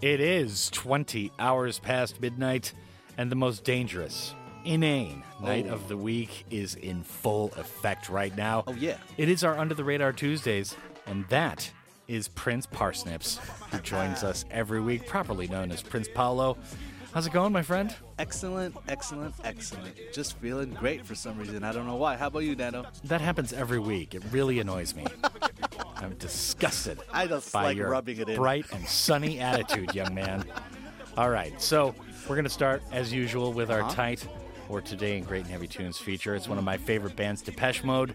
It is 20 hours past midnight, and the most dangerous, inane night Oh. of the week is in full effect right now. Oh, yeah. It is our Under the Radar Tuesdays, and that is Prince Parsnips, who joins us every week, properly known as Prince Paolo. How's it going, my friend? Excellent, excellent, excellent. Just feeling great for some reason. I don't know why. How about you, Danno? That happens every week. It really annoys me. I'm disgusted I just by like your rubbing it in. bright and sunny attitude, young man. All right, so we're going to start as usual with our Uh-huh. tight or today in Great and Heavy Tunes feature. It's one of my favorite bands, Depeche Mode,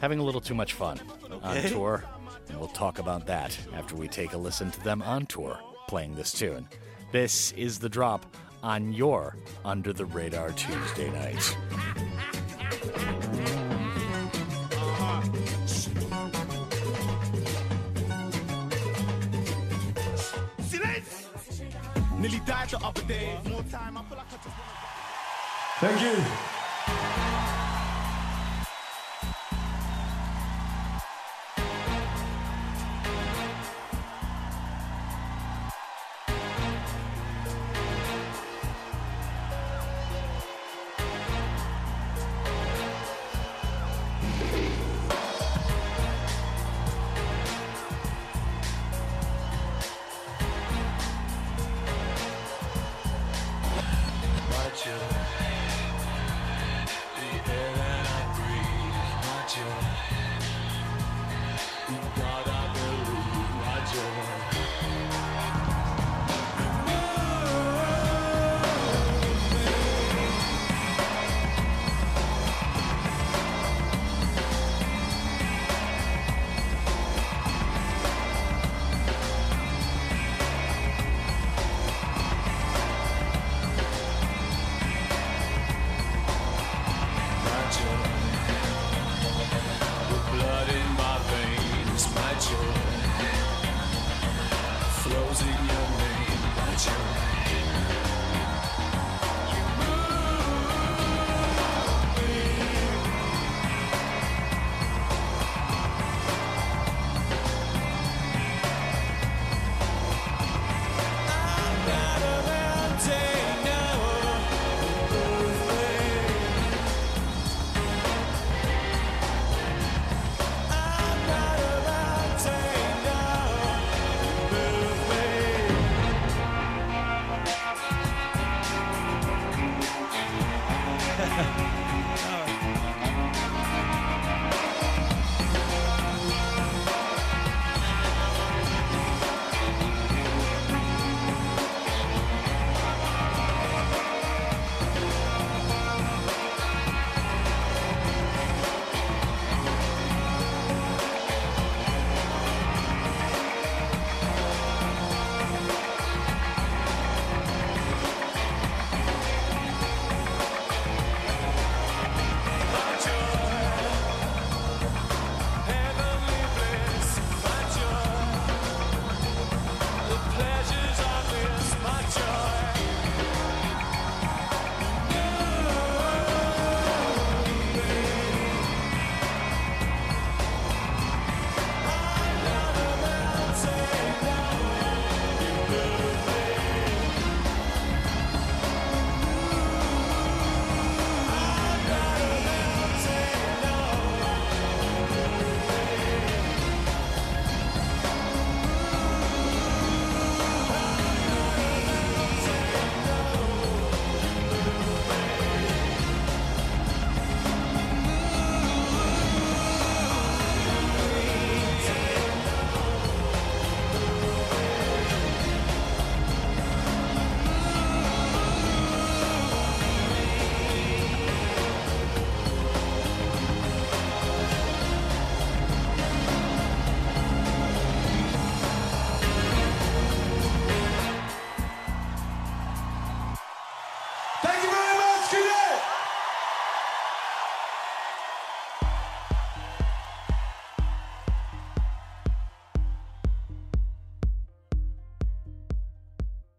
having a little too much fun on tour, and we'll talk about that after we take a listen to them on tour playing this tune. This is the drop on your Under the Radar Tuesday night. Nearly died the other day. More time, I feel like I just wanna. Thank you.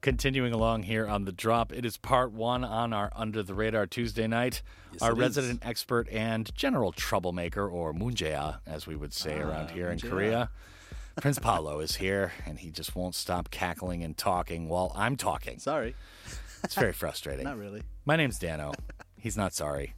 Continuing along here on the drop, it is part one on our Under the Radar Tuesday night. Yes, our it is. resident expert and general troublemaker, or munjea, as we would say Ah, around here in munjea. Korea, Prince Paolo is here, and he just won't stop cackling and talking while I'm talking. Sorry. It's very frustrating. Not really. My name's Danno. He's not sorry.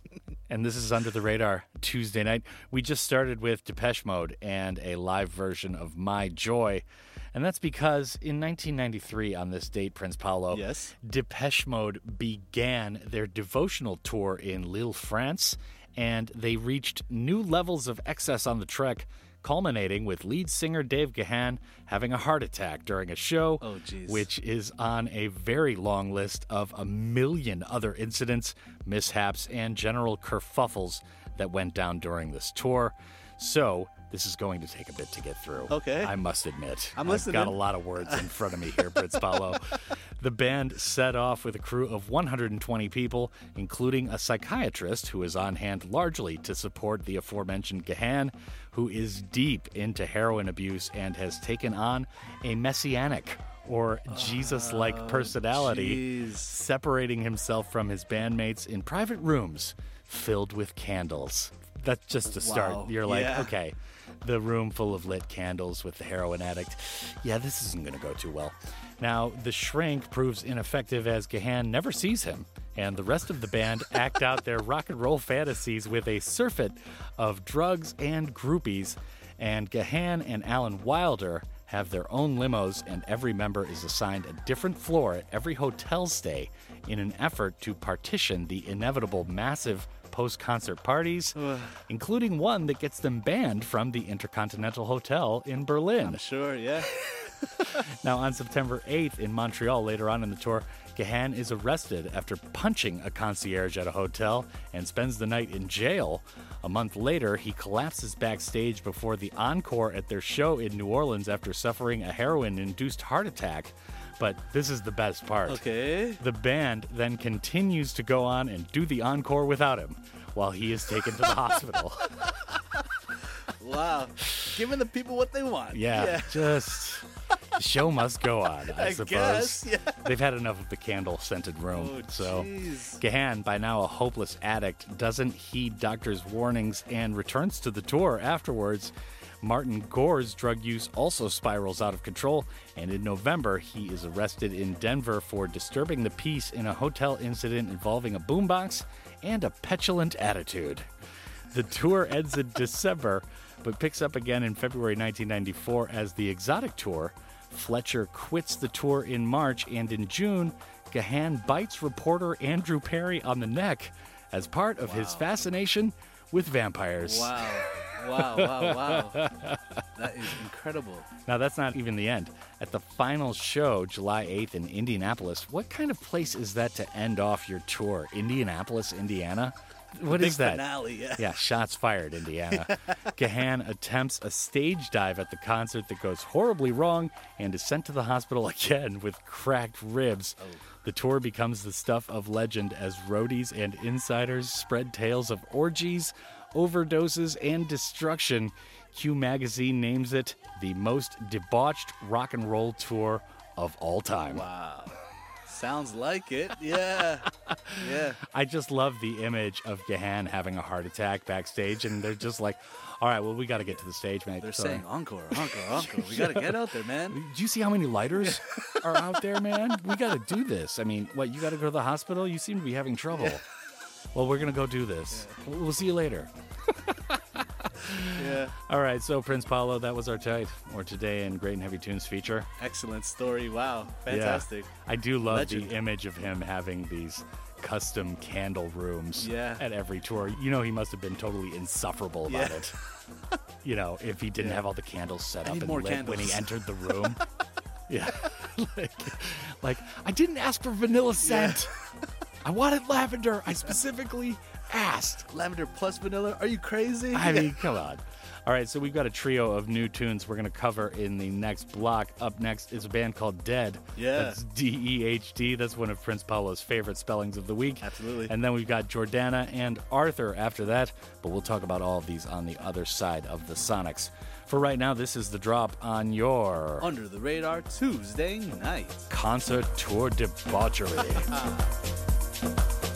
And this is Under the Radar Tuesday night. We just started with Depeche Mode and a live version of My Joy. And that's because in 1993, on this date, Prince Paolo, Yes. Depeche Mode began their devotional tour in Lille, France, and they reached new levels of excess on the trek, culminating with lead singer Dave Gahan having a heart attack during a show, Oh, which is on a very long list of a million other incidents, mishaps, and general kerfuffles that went down during this tour. So, this is going to take a bit to get through. Okay. I must admit. I'm I've got a lot of words in front of me here, Prince Paolo. The band set off with a crew of 120 people, including a psychiatrist who is on hand largely to support the aforementioned Gahan, who is deep into heroin abuse and has taken on a messianic or Jesus like oh, personality, jeez. separating himself from his bandmates in private rooms filled with candles. That's just to start. Wow. You're like, Yeah. okay, the room full of lit candles with the heroin addict. Yeah, this isn't going to go too well. Now, the shrink proves ineffective as Gahan never sees him, and the rest of the band act out their rock and roll fantasies with a surfeit of drugs and groupies. And Gahan and Alan Wilder have their own limos, and every member is assigned a different floor at every hotel stay in an effort to partition the inevitable massive post concert parties, including one that gets them banned from the Intercontinental Hotel in Berlin. I'm sure, yeah. Now, on September 8th in Montreal, later on in the tour, Gahan is arrested after punching a concierge at a hotel and spends the night in jail. A month later, he collapses backstage before the encore at their show in New Orleans after suffering a heroin induced heart attack. But this is the best part. Okay. The band then continues to go on and do the encore without him while he is taken to the hospital. Wow. Giving the people what they want. Yeah, yeah. just the show must go on, I, I suppose. guess, yeah. They've had enough of the candle scented room. Oh, so. Gahan, by now a hopeless addict, doesn't heed doctors' warnings and returns to the tour afterwards. Martin Gore's drug use also spirals out of control, and in November, he is arrested in Denver for disturbing the peace in a hotel incident involving a boombox and a petulant attitude. The tour ends in December, but picks up again in February 1994 as the Exotic Tour. Fletcher quits the tour in March, and in June, Gahan bites reporter Andrew Perry on the neck as part of his fascination with vampires. Wow. Wow, wow, wow. that is incredible. Now, that's not even the end. At the final show, July 8th in Indianapolis, what kind of place is that to end off your tour? Indianapolis, Indiana? What is that? finale, yeah. Yeah, shots fired, Indiana. Gahan attempts a stage dive at the concert that goes horribly wrong and is sent to the hospital again with cracked ribs. Oh. The tour becomes the stuff of legend as roadies and insiders spread tales of orgies, overdoses, and destruction. Q Magazine names it the most debauched rock and roll tour of all time. Wow. Sounds like it. Yeah. Yeah. I just love the image of Gahan having a heart attack backstage, and they're just like, "All right, well, we got to get to the stage, mate." They're So- saying encore, encore, encore. We got to get out there, man. Do you see how many lighters are out there, man? We got to do this. I mean, what? You got to go to the hospital? You seem to be having trouble. Well, we're gonna go do this. We'll we'll see you later. Yeah. All right, so Prince Paolo, that was our tight or today in Great and Heavy Tunes feature. Excellent story. Wow. Yeah. Fantastic. I do love Legend. the image of him having these custom candle rooms Yeah. at every tour. You know, he must have been totally insufferable about Yeah. it. you know, if he didn't Yeah. have all the candles set up and lit when he entered the room. yeah. like, like, I didn't ask for vanilla scent. I wanted lavender. I specifically asked. Lavender plus vanilla. Are you crazy? I mean, come on. All right, so we've got a trio of new tunes we're going to cover in the next block. Up next is a band called Dehd. Yeah. That's D E H D. That's one of Prince Paolo's favorite spellings of the week. Absolutely. And then we've got Jordana and Arthur after that, but we'll talk about all of these on the other side of the Sonics. For right now, this is the drop on your Under the radar Tuesday night. concert tour debauchery.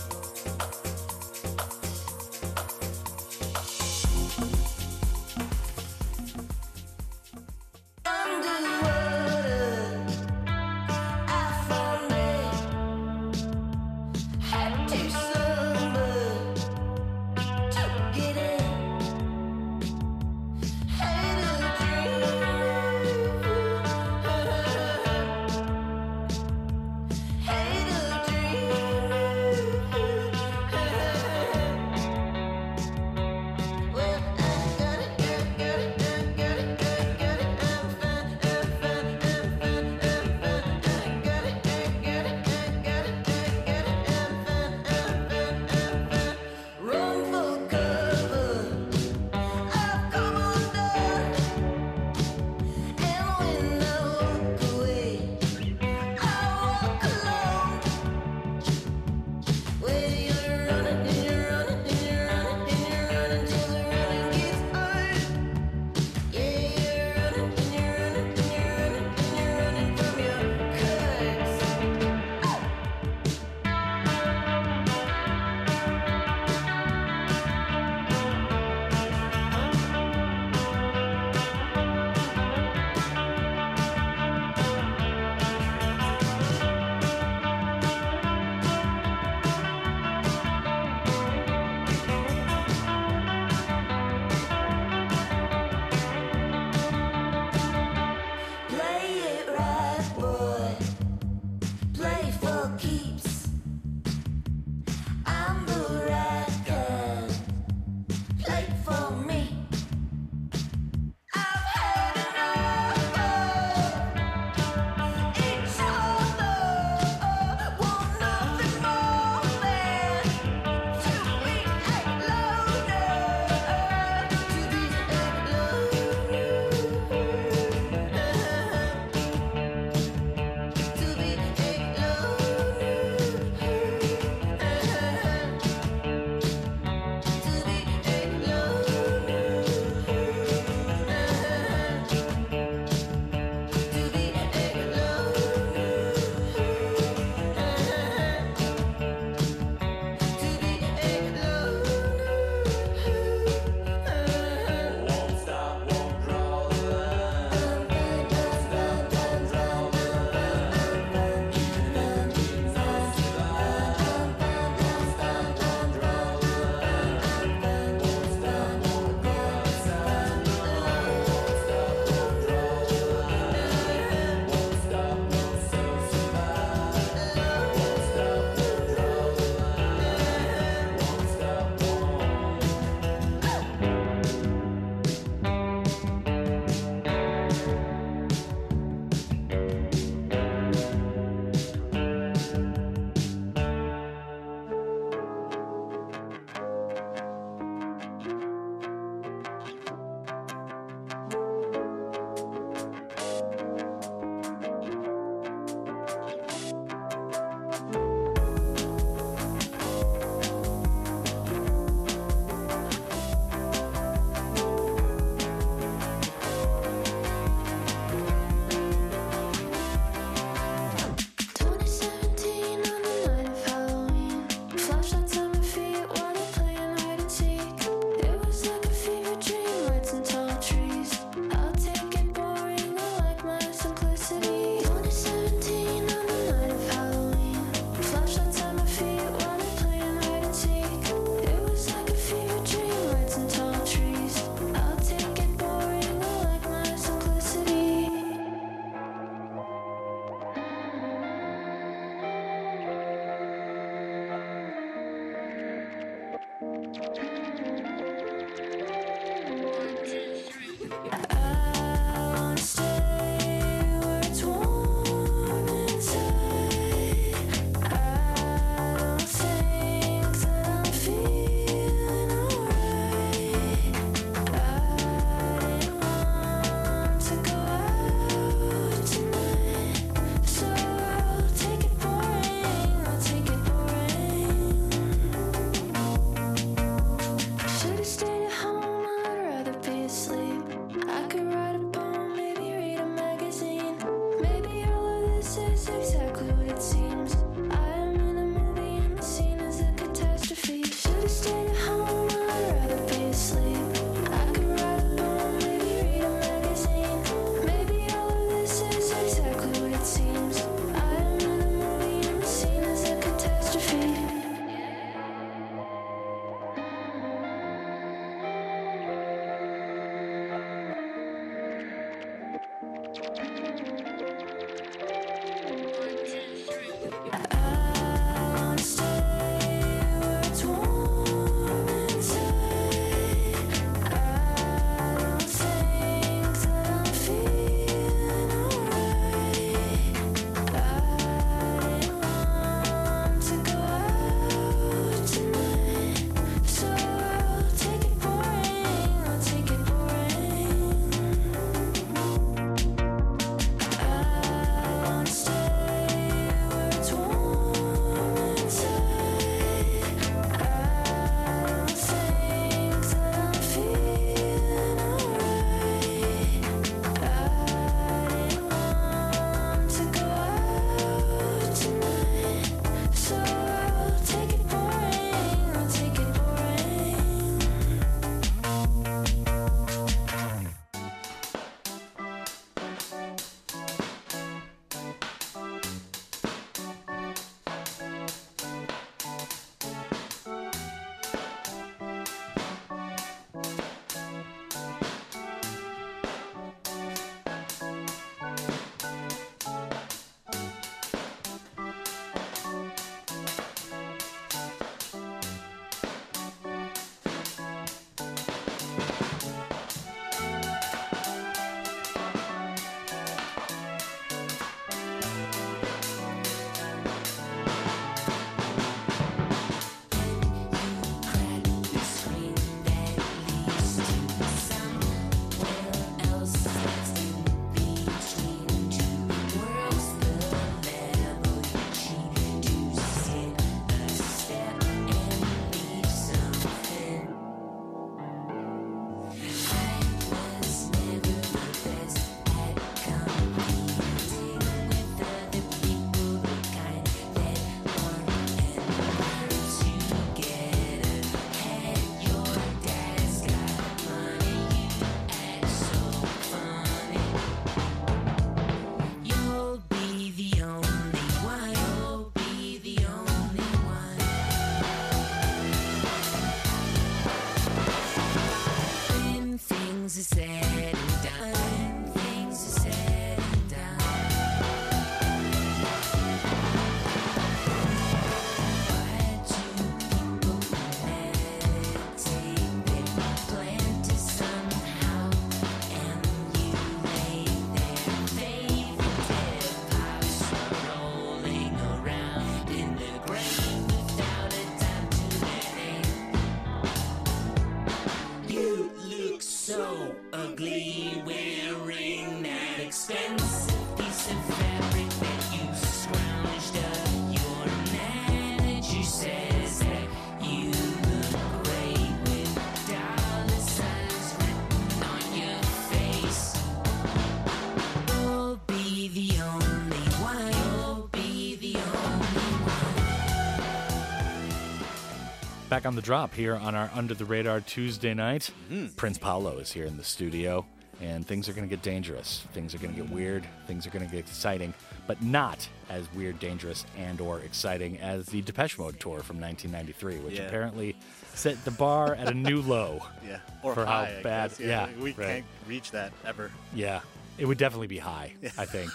Back on the drop here on our Under the Radar Tuesday night. Mm-hmm. Prince Paolo is here in the studio, and things are going to get dangerous. Things are going to get weird. Things are going to get exciting, but not as weird, dangerous, and/or exciting as the Depeche Mode tour from 1993, which Yeah. apparently set the bar at a new low. Yeah. Or For how high, I bad- guess. yeah, We right. can't reach that ever. Yeah, it would definitely be high. I think,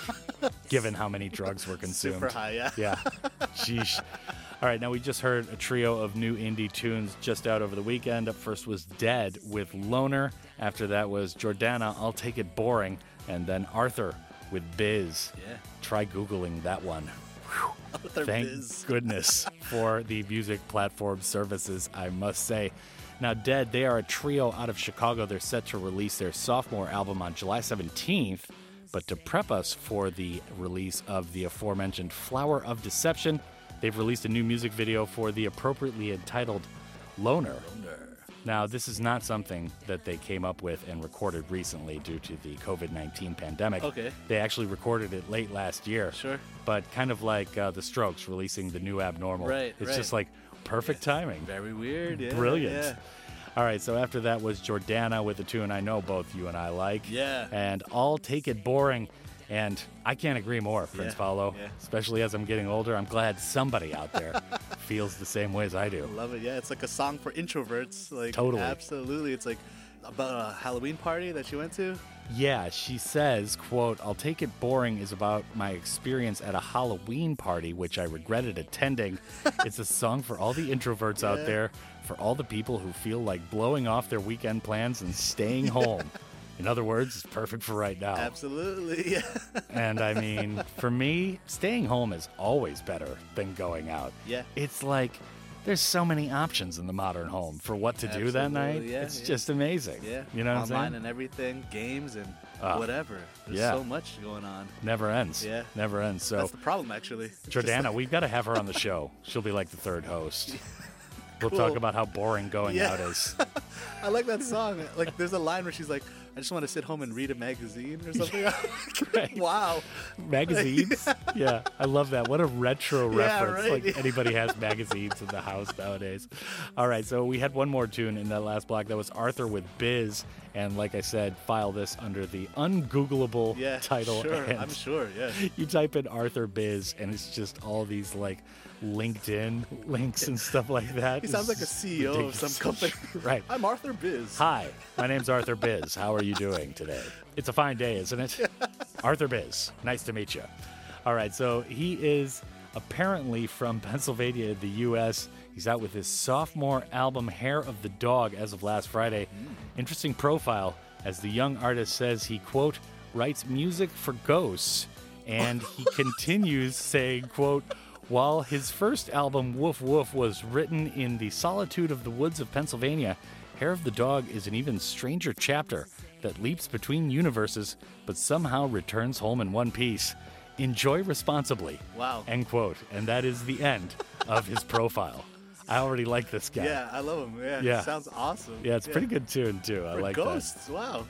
given how many drugs were consumed. Super high, yeah. Yeah. Sheesh. All right, now we just heard a trio of new indie tunes just out over the weekend. Up first was Dehd with Loner. After that was Jordana, I'll Take It Boring. And then Arthur with Biz. Yeah. Try Googling that one. Arthur Thank Biz. goodness for the music platform services, I must say. Now, Dehd, they are a trio out of Chicago. They're set to release their sophomore album on July 17th. But to prep us for the release of the aforementioned Flower of Deception, they've released a new music video for the appropriately entitled Loner. Now, this is not something that they came up with and recorded recently due to the COVID 19 pandemic. Okay. They actually recorded it late last year. Sure. But kind of like uh, The Strokes releasing the new Abnormal. Right, It's right. just like perfect timing. Very weird. Yeah. Brilliant. Yeah. All right, so after that was Jordana with a tune I know both you and I like. Yeah. And I'll Take It Boring. And I can't agree more, Prince Yeah, Paolo. yeah. Especially as I'm getting older. I'm glad somebody out there feels the same way as I do. Love it. Yeah, it's like a song for introverts. Like Totally. Absolutely. It's like about a Halloween party that she went to. Yeah, she says, quote, I'll take it boring is about my experience at a Halloween party, which I regretted attending. it's a song for all the introverts out there, for all the people who feel like blowing off their weekend plans and staying home. In other words, it's perfect for right now. Absolutely. Yeah. And I mean, for me, staying home is always better than going out. Yeah. It's like there's so many options in the modern home for what to do that night. Yeah, it's yeah. just amazing. Yeah. You know what I'm Online saying? and everything, games and Ah. whatever. There's Yeah. so much going on. Never ends. Yeah. Never ends. So That's the problem, actually. Jordana, like- we've got to have her on the show. She'll be like the third host. We'll talk about how boring going Yeah. out is. I like that song. Like, there's a line where she's like, "I just want to sit home and read a magazine or something." Right. wow. Magazines? Yeah, I love that. What a retro Yeah, reference. right. Like anybody has magazines in the house nowadays. All right, so we had one more tune in that last block. That was Arthur with Biz. And like I said, file this under the ungoogleable Yeah. title. Sure. I'm sure. Yeah. you type in Arthur Biz, and it's just all these like LinkedIn links and stuff like that. He sounds like a CEO of some company. right. I'm Arthur Biz. Hi, my name's Arthur Biz. How are you doing today? It's a fine day, isn't it? Arthur Biz, nice to meet you. All right, so he is apparently from Pennsylvania, the U.S. He's out with his sophomore album, Hair of the Dog, as of last Friday. Hmm. Interesting profile, as the young artist says he, quote, writes music for ghosts. And he continues saying, quote, while his first album, Woof Woof, was written in the solitude of the woods of Pennsylvania, Hair of the Dog is an even stranger chapter that leaps between universes but somehow returns home in one piece. Enjoy responsibly. Wow. End quote. And that is the end of his profile. I already like this guy. Yeah, I love him. Yeah. Yeah. Sounds awesome. Yeah, it's a pretty good tune too. I For like that. ghosts. Wow.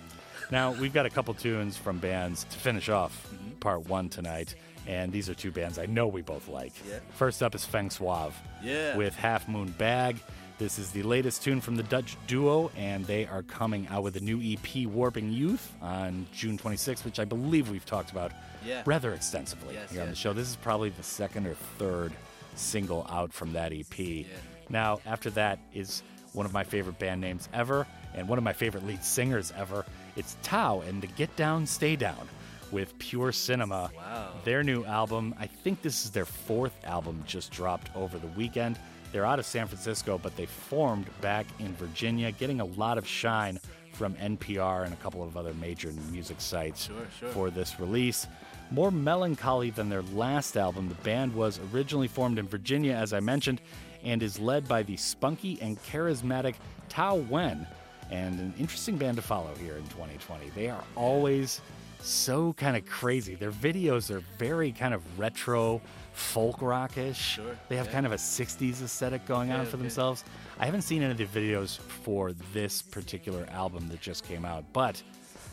Now, we've got a couple tunes from bands to finish off mm-hmm. part one tonight, and these are two bands I know we both like. Yeah. First up is Feng Suave Yeah. with Half Moon Bag. This is the latest tune from the Dutch duo, and they are coming out with a new EP, Warping Youth, on June 26th, which I believe we've talked about Yeah. rather extensively Yes, here on the show. This is probably the second or third single out from that EP. Now, after that is one of my favorite band names ever, and one of my favorite lead singers ever. It's Thao and the Get Down, Stay Down with Pure Cinema. Wow. Their new album, I think this is their fourth album, just dropped over the weekend. They're out of San Francisco, but they formed back in Virginia, getting a lot of shine from NPR and a couple of other major music sites Sure, sure. for this release. More melancholy than their last album, the band was originally formed in Virginia, as I mentioned, and is led by the spunky and charismatic Thao Nguyen. and an interesting band to follow here in 2020. They are always so kind of crazy. Their videos are very kind of retro, folk rockish. Sure, They have yeah. kind of a 60s aesthetic going on for okay. themselves. I haven't seen any of the videos for this particular album that just came out, but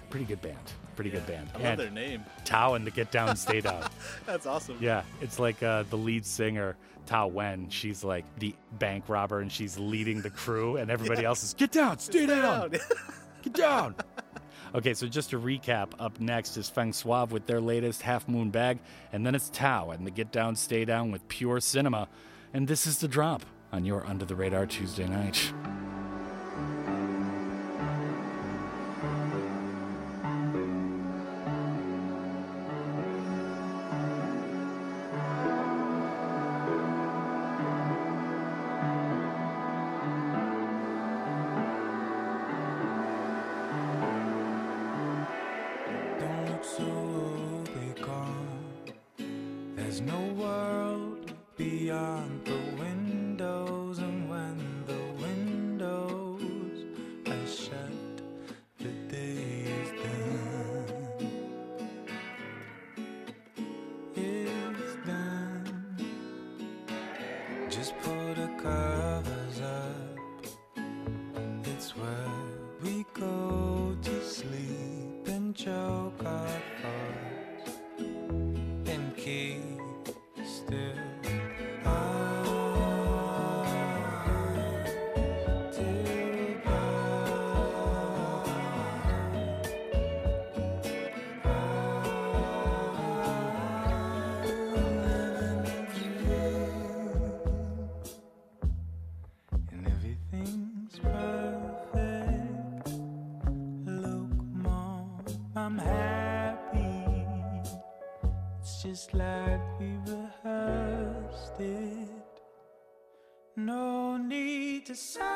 pretty good band. Pretty good band. I love And their name. Thao and the Get Down, Stay Down. That's awesome. Yeah, it's like uh, the lead singer, Thao Nguyen. She's like the bank robber and she's leading the crew, and everybody else is, Get down, stay down, get down. Okay, so just to recap, up next is Feng Suave with their latest Half Moon Bag, and then it's Thao and the Get Down, Stay Down with Pure Cinema. And this is the drop on your Under the Radar Tuesday night. Where we go like we rehearsed it. No need to sigh.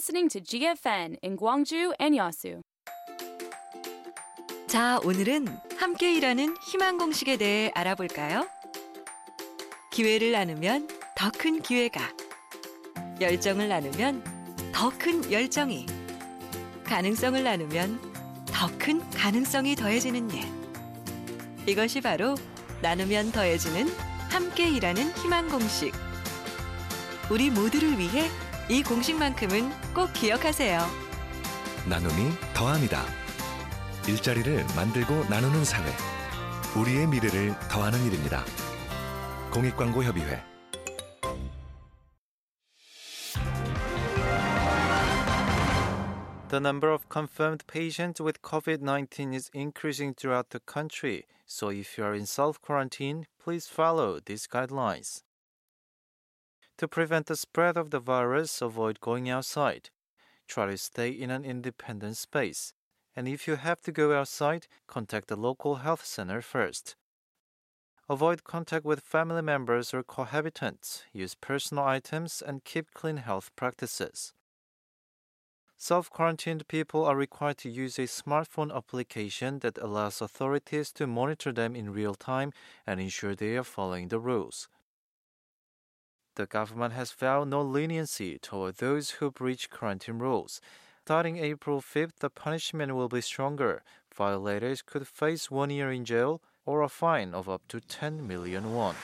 Listening to GFN in Gwangju and Yasu. 자, 오늘은 함께 일하는 희망 공식에 대해 알아볼까요? 기회를 나누면 더 큰 기회가, 열정을 나누면 더 큰 열정이, 가능성을 나누면 더 큰 가능성이 더해지는 일. 이것이 바로 나누면 더해지는 함께 일하는 희망 공식. 우리 모두를 위해 이 공식만큼은 꼭 기억하세요. 나눔이 더합니다. 일자리를 만들고 나누는 사회. 우리의 미래를 더하는 일입니다. 공익광고협의회 The number of confirmed patients with COVID 19 is increasing throughout the country, so if you are in self quarantine, please follow these guidelines. To prevent the spread of the virus, avoid going outside. Try to stay in an independent space. And if you have to go outside, contact the local health center first. Avoid contact with family members or cohabitants. Use personal items and keep clean health practices. Self quarantined people are required to use a smartphone application that allows authorities to monitor them in real time and ensure they are following the rules. The government has vowed no leniency toward those who breach quarantine rules. Starting April 5th, the punishment will be stronger. Violators could face one year in jail or a fine of up to 10 million won.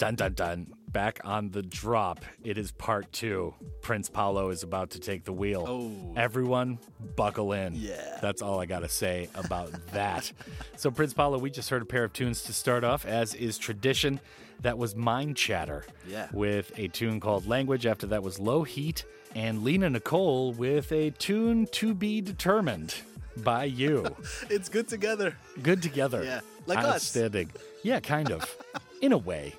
Dun dun dun. Back on the drop. It is part two. Prince Paolo is about to take the wheel. Oh. Everyone, buckle in. Yeah. That's all I got to say about that. So, Prince Paolo, we just heard a pair of tunes to start off, as is tradition. That was Mindchatter. Yeah. With a tune called Language. After that was Low Heat. And Lina Nikol with a tune to be determined by you. It's good together. Good together. Yeah, like us. Outstanding. Yeah, kind of. In a way.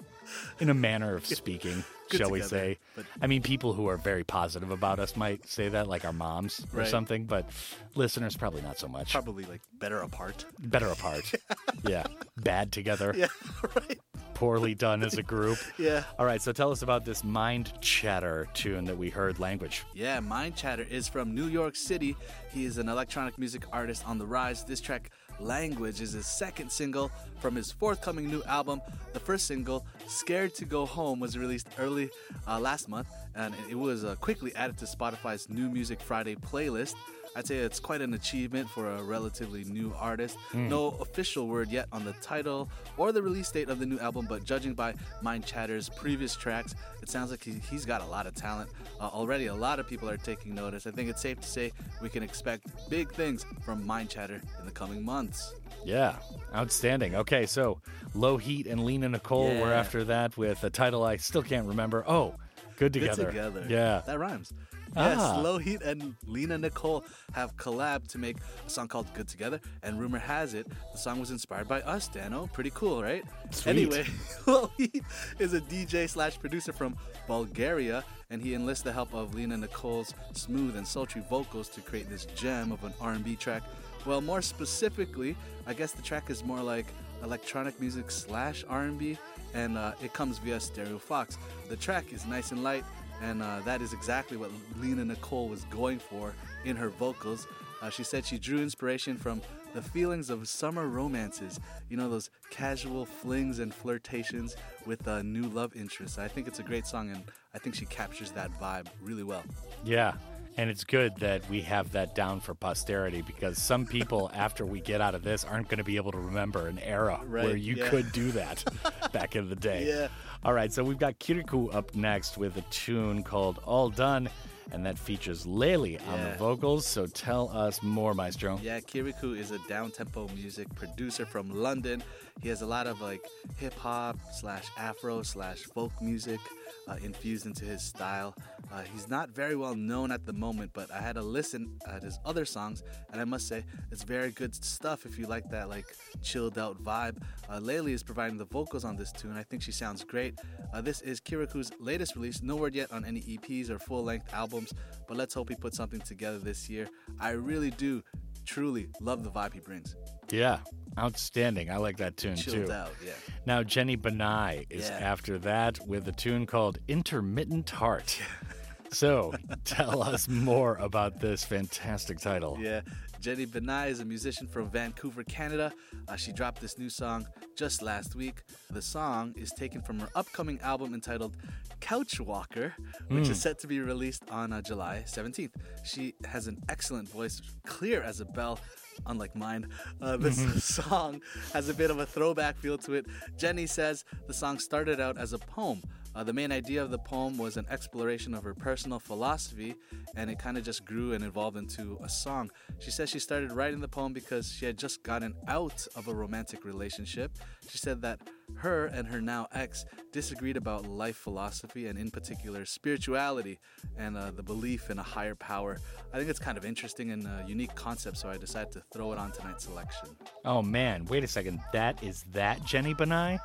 In a manner of speaking, Good shall we say. but- I mean, people who are very positive about us might say that, like our moms or something, but listeners probably not so much. Probably like better apart. Better apart. yeah. Bad together. Yeah, right. Poorly done as a group. Yeah. All right, so tell us about this Mindchatter tune that we heard, Language. Yeah, Mindchatter is from New York City. He is an electronic music artist on the rise. This track, Language, is his second single from his forthcoming new album. The first single, Scared to Go Home, was released early uh, last month, and it was uh, quickly added to Spotify's New Music Friday playlist. I'd say it's quite an achievement for a relatively new artist. Hmm. No official word yet on the title or the release date of the new album, but judging by Mindchatter's previous tracks, it sounds like he, he's got a lot of talent. Uh, already, a lot of people are taking notice. I think it's safe to say we can expect big things from Mindchatter in the coming months. Yeah, outstanding. Okay, so Low Heat and Lina Nikol were after that with a title I still can't remember. Oh, Good Together. Good together. Yeah. That rhymes. Yes, Ah. Low Heat and Lina Nikol have collabed to make a song called Good Together, and rumor has it the song was inspired by us, Danno. Pretty cool, right? Sweet. Anyway, Low Heat is a DJ slash producer from Bulgaria, and he enlists the help of Lina Nikol's smooth and sultry vocals to create this gem of an R&B track. Well, more specifically, I guess the track is more like electronic music slash R&B, and uh, it comes via Stereofox. The track is nice and light, and uh, that is exactly what Lina Nikol was going for in her vocals. Uh, she said she drew inspiration from the feelings of summer romances, you know, those casual flings and flirtations with uh, new love interests. I think it's a great song, and I think she captures that vibe really well. Yeah. And it's good that we have that down for posterity because some people, after we get out of this, aren't going to be able to remember an era Right, where you yeah. could do that back in the day. Yeah. All right, so we've got Kiriku up next with a tune called All Done, and that features Lelli on the vocals. So tell us more, Maestro. Yeah, Kiriku is a down-tempo music producer from London. He has a lot of like hip hop slash Afro slash folk music. uh, infused into his style. Uh, he's not very well known at the moment, but I had to listen at his other songs, and I must say it's very good stuff if you like that like chilled out vibe. Uh, Lelli is providing the vocals on this tune. I think she sounds great. Uh, this is Kiriku's latest release. No word yet on any EPs or full length albums, but let's hope he puts something together this year. I really do, truly love the vibe he brings. Yeah, outstanding. I like that tune Chilled too. out, yeah. Now Jenny Banai is Yeah. after that with a tune called Intermittent Heart. so tell us more about this fantastic title. Yeah, Jenny Banai is a musician from Vancouver, Canada. Uh, she dropped this new song just last week. The song is taken from her upcoming album entitled Couch Walker, which Hmm. is set to be released on uh, July 17th. She has an excellent voice, clear as a bell. Unlike mine, uh, this song has a bit of a throwback feel to it. Jenny says the song started out as a poem. Uh, the main idea of the poem was an exploration of her personal philosophy, and it kind of just grew and evolved into a song. She says she started writing the poem because she had just gotten out of a romantic relationship. She said that her and her now ex disagreed about life philosophy and, in particular, spirituality and uh, the belief in a higher power. I think it's kind of interesting and a unique concept, so I decided to throw it on tonight's selection. Oh man, wait a second. That is that Jenny Banai?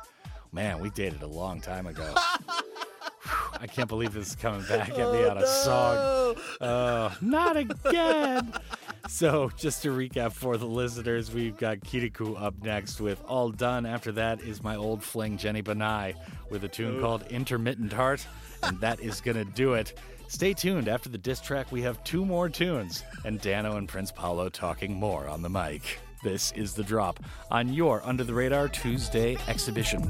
Man, we dated a long time ago. I can't believe this is coming back at me on a song. Uh, not again. So, just to recap for the listeners, we've got Kiriku up next with All Done. After that is my old fling Jenny Banai with a tune called Intermittent Heart, and that is going to do it. Stay tuned. After the diss track, we have two more tunes, and Danno and Prince Paolo talking more on the mic. This is The Drop on your Under the Radar Tuesday exhibition.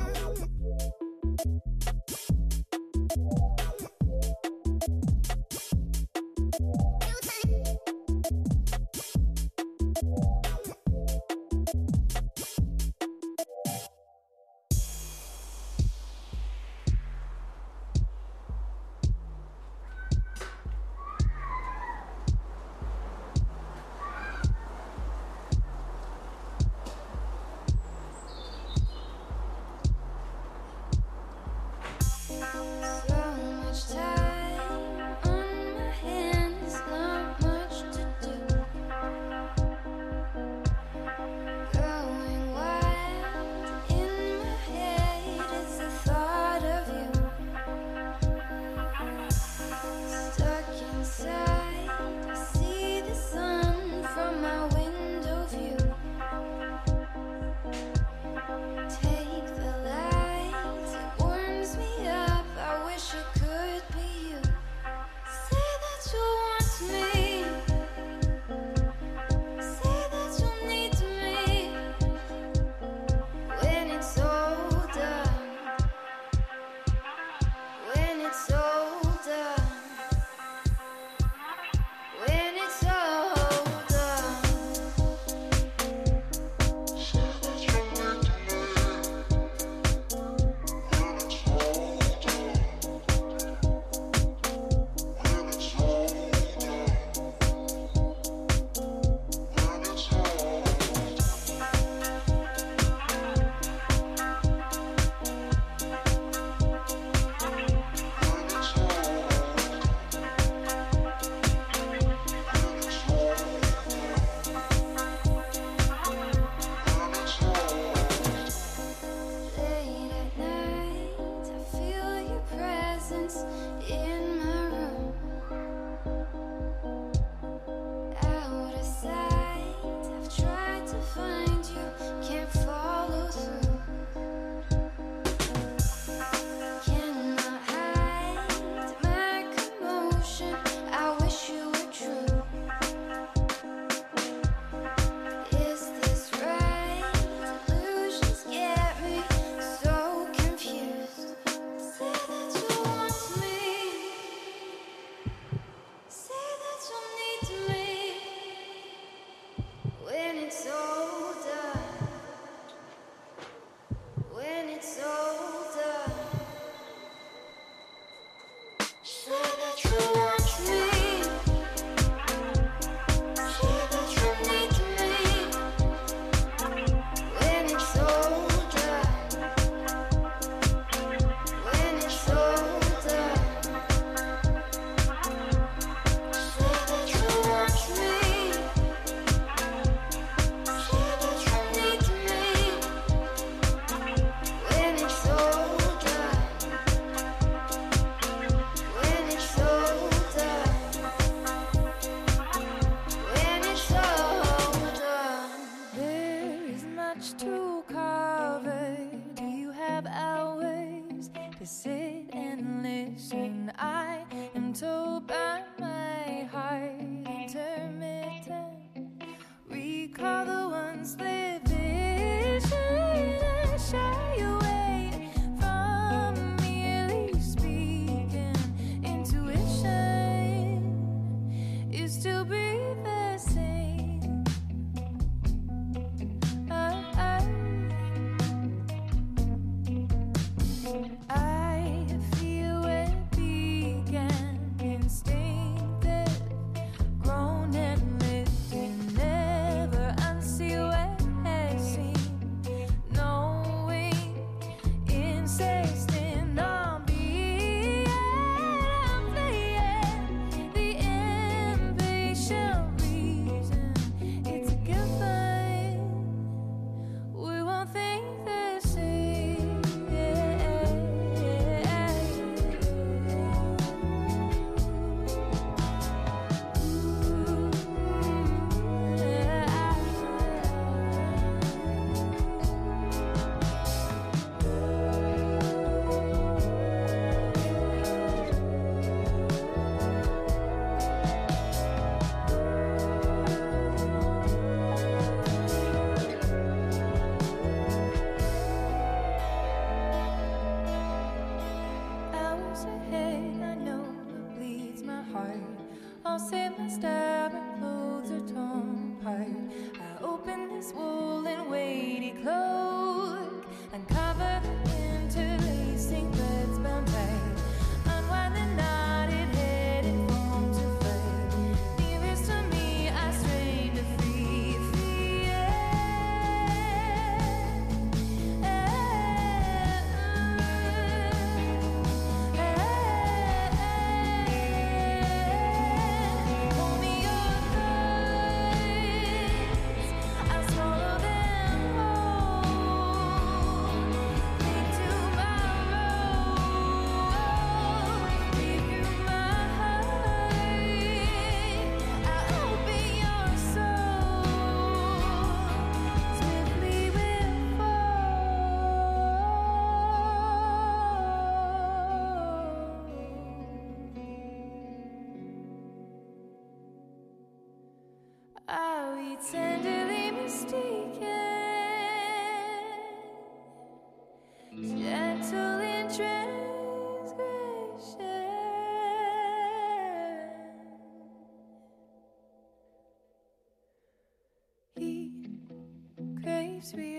Craves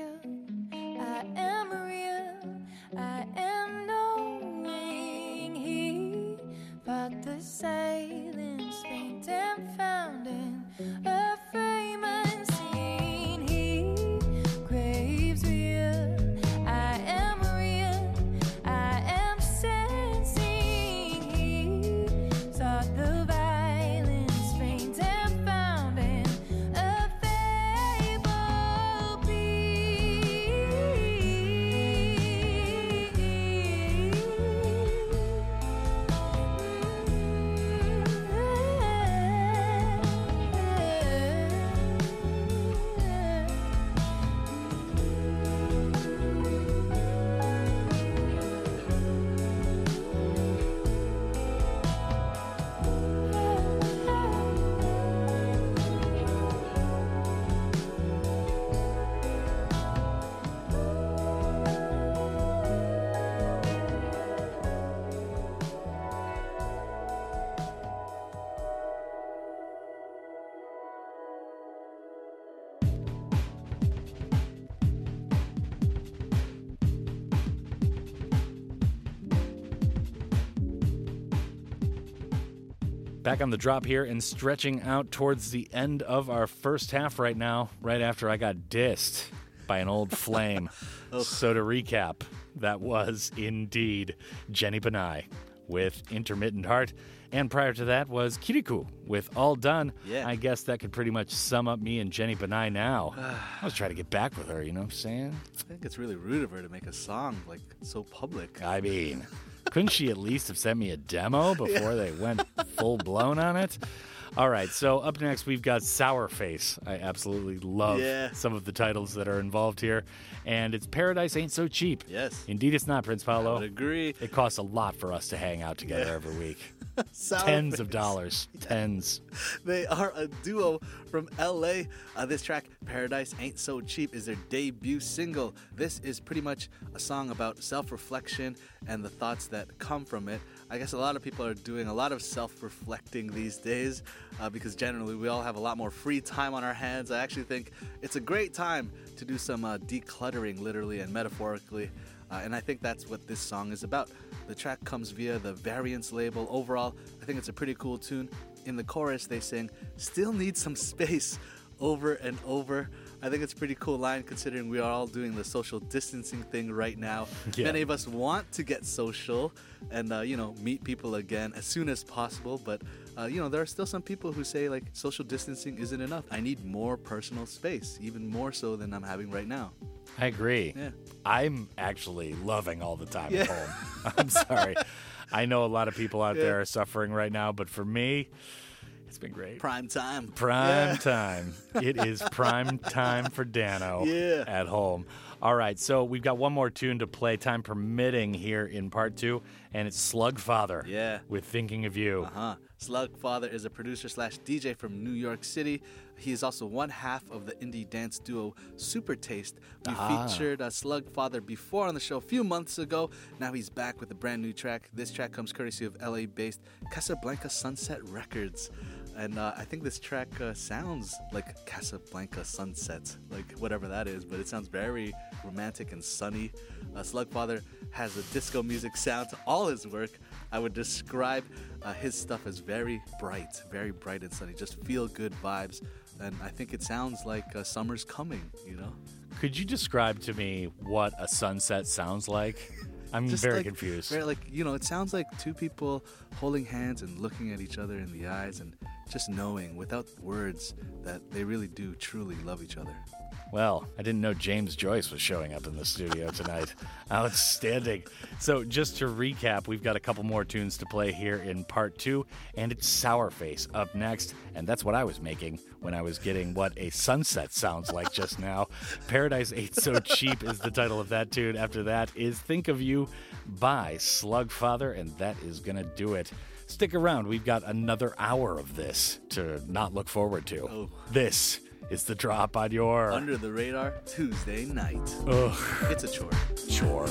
Back on the drop here and stretching out towards the end of our first half right now, right after I got dissed by an old flame. so to recap, that was indeed Jenny Banai with Intermittent Heart. And prior to that was Kiriku with All Done. Yeah. I guess that could pretty much sum up me and Jenny Banai now. I was trying to get back with her, you know what I'm saying? I think it's really rude of her to make a song like so public. I mean, couldn't she at least have sent me a demo before they went full blown on it? All right, so up next we've got Sour Face. I absolutely love Yeah. some of the titles that are involved here. And it's Paradise Ain't So Cheap. Yes. Indeed, it's not, Prince Paolo. I would agree. It costs a lot for us to hang out together Yeah. every week. Tens of Face. dollars. Tens. They are a duo from LA. Uh, this track, Paradise Ain't So Cheap, is their debut single. This is pretty much a song about self reflection and the thoughts that come from it. I guess a lot of people are doing a lot of self reflecting these days. uh, because generally we all have a lot more free time on our hands. I actually think it's a great time to do some uh, decluttering, literally and metaphorically. Uh, and I think that's what this song is about. The track comes via the Variance label. Overall, I think it's a pretty cool tune. In the chorus, they sing, Still need some space over and over. I think it's a pretty cool line considering we are all doing the social distancing thing right now. Yeah. Many of us want to get social and, uh, you know, meet people again as soon as possible. But, uh, you know, there are still some people who say, like, social distancing isn't enough. I need more personal space, even more so than I'm having right now. I agree. Yeah. I'm actually loving all the time Yeah. at home. I'm sorry. I know a lot of people out Yeah. there are suffering right now, but for me, it's been great. Prime time. Prime Yeah. time. It is prime time for Danno Yeah. at home. All right, so we've got one more tune to play, time permitting, here in part two, and it's Slug Father Yeah. with Thinking of You. Uh huh. Slug Father is a producer slash DJ from New York City. He is also one half of the indie dance duo Super Taste. We Ah. featured uh, Slug Father before on the show a few months ago. Now he's back with a brand new track. This track comes courtesy of LA based Casablanca Sunset Records. And uh, I think this track uh, sounds like Casablanca Sunset, like whatever that is, but it sounds very romantic and sunny. Uh, Slug Father has a disco music sound to all his work. I would describe uh, his stuff as very bright, very bright and sunny, just feel good vibes. And I think it sounds like uh, summer's coming, you know? Could you describe to me what a sunset sounds like? I'm Just very like- confused. Very like you know, it sounds like two people holding hands and looking at each other in the eyes and just knowing without words that they really do truly love each other. Well, I didn't know James Joyce was showing up in the studio tonight. Outstanding. So, just to recap, we've got a couple more tunes to play here in part two, and it's Sour Face up next. And that's what I was making when I was getting what a sunset sounds like just now. Paradise Ain't So Cheap is the title of that tune. After that is Think of You by Slug Father, and that is going to do it. Stick around, we've got another hour of this to not look forward to. Oh. This is the drop on your. Under the radar Tuesday night. Ugh. It's a chore. Chore.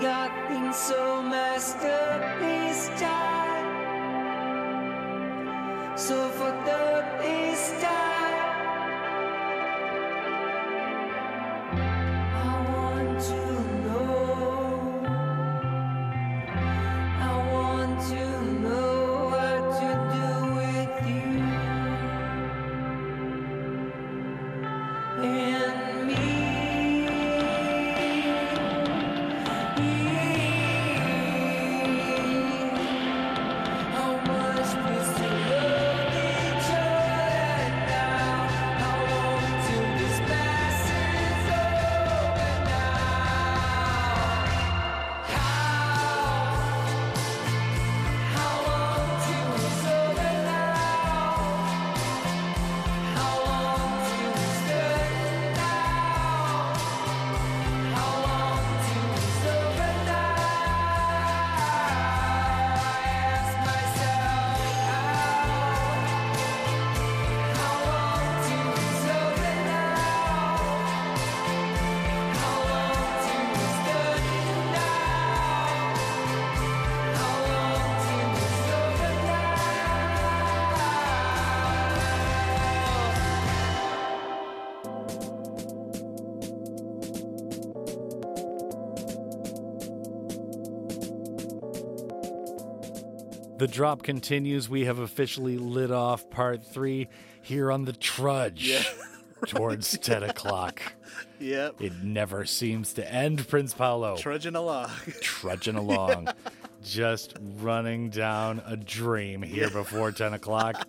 Got things so messed up this time. So for those. The drop continues. We have officially lit off part three here on the trudge Yeah. towards 10 o'clock. Yep. It never seems to end, Prince Paolo. Trudging along. Trudging along. Just running down a dream here before 10 o'clock.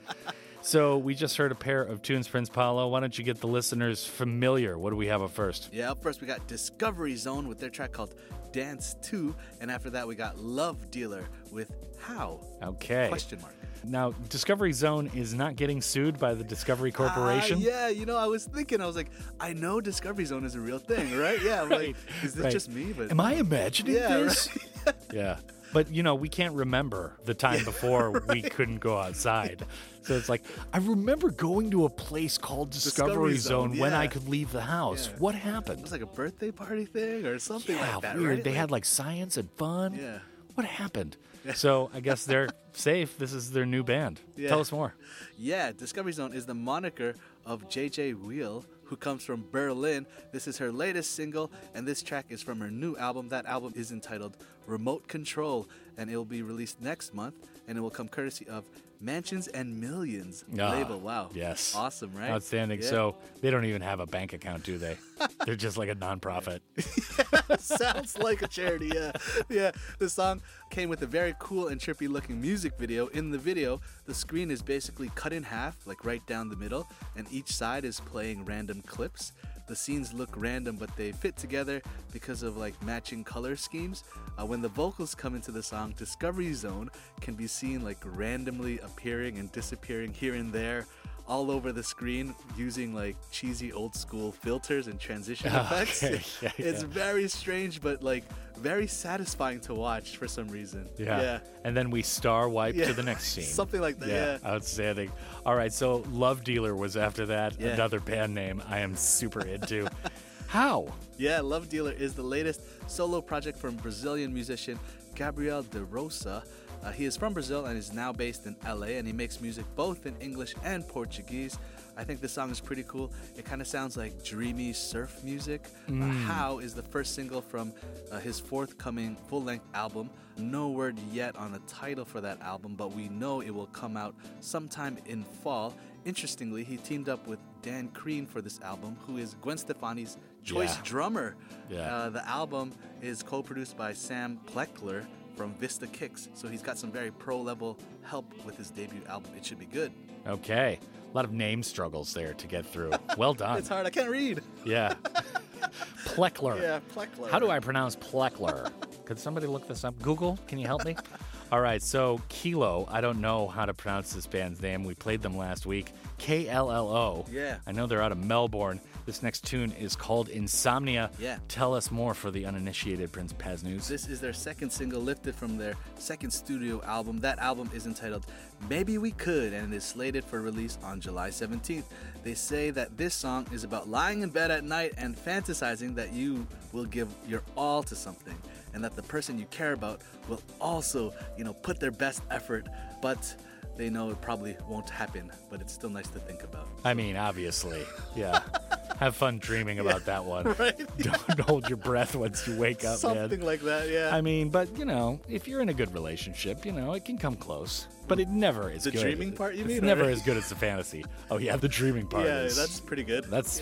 So we just heard a pair of tunes, Prince Paolo. Why don't you get the listeners familiar? What do we have up first? Yeah, up first we got Discovery Zone with their track called Dance 2. And after that we got Love Dealer with How? Okay. Question mark. Now, Discovery Zone is not getting sued by the Discovery Corporation. Ah, yeah, you know, I was thinking, I was like, I know Discovery Zone is a real thing, right? Yeah, I'm like, is this right. just me? But Am I imagining yeah, this? right. Yeah. But you know, we can't remember the time before we couldn't go outside. So it's like, I remember going to a place called Discovery, Discovery Zone, Zone, when I could leave the house. Yeah. What happened? It was like a birthday party thing or something yeah, like that, weird. right? They Like- had like science and fun. Yeah. What happened? So I guess they're safe. This is their new band. Yeah. Tell us more. Yeah, Discovery Zone is the moniker of JJ Weihl, who comes from Berlin. This is her latest single, and this track is from her new album. That album is entitled Remote Control, and it will be released next month, and it will come courtesy of Mansions and Millions Ah, label. Wow. Yes. Awesome, right? Outstanding. Yeah. So they don't even have a bank account, do they? They're just like a nonprofit. Sounds like a charity, yeah. Yeah. The song came with a very cool and trippy looking music video. In the video, the screen is basically cut in half, like right down the middle, and each side is playing random clips. The scenes look random, but they fit together because of like matching color schemes. Uh, when the vocals come into the song, Discovery Zone can be seen like randomly appearing and disappearing here and there all over the screen using like cheesy old school filters and transition effects. Okay, yeah, it's yeah. very strange, but like very satisfying to watch for some reason. Yeah. Yeah. And then we star wipe Yeah. to the next scene. Something like that, yeah. Outstanding. All right. So Love Dealer was after that. Yeah. Another band name I am super into. How? Yeah, Love Dealer is the latest solo project from Brazilian musician Gabriel De Rosa. Uh, he is from Brazil and is now based in LA, and he makes music both in English and Portuguese. I think this song is pretty cool. It kind of sounds like dreamy surf music. Uh, Mm. How is the first single from uh, his forthcoming full length album. No word yet on a title for that album, but we know it will come out sometime in fall. Interestingly, he teamed up with Dan Crean for this album, who is Gwen Stefani's choice Yeah. drummer. Yeah. Uh, the album is co produced by Sam Pleckler from Vista Kicks, so he's got some very pro level help with his debut album. It should be good. Okay. A lot of name struggles there to get through. Well done. It's hard, I can't read. Yeah. Pleckler. Yeah, Pleckler. How do I pronounce Pleckler? Could somebody look this up? Google, can you help me? All right, so Kllo, I don't know how to pronounce this band's name. We played them last week. K L L O. Yeah. I know they're out of Melbourne. This next tune is called Insomnia. Yeah. Tell us more for the uninitiated Prince Paz News. This is their second single lifted from their second studio album. That album is entitled Maybe We Could and it is slated for release on July 17th. They say that this song is about lying in bed at night and fantasizing that you will give your all to something. and that the person you care about will also, you know, put their best effort, but they know it probably won't happen, but it's still nice to think about. I mean, obviously. Yeah. Have fun dreaming about that one. Right? Don't hold your breath once you wake up, Something man. like that, yeah. I mean, but you know, if you're in a good relationship, you know, it can come close. But it never is The good. dreaming part, you mean? It's mean, never or- as good as the fantasy. Oh yeah, the dreaming part. yeah, is, that's pretty good. that's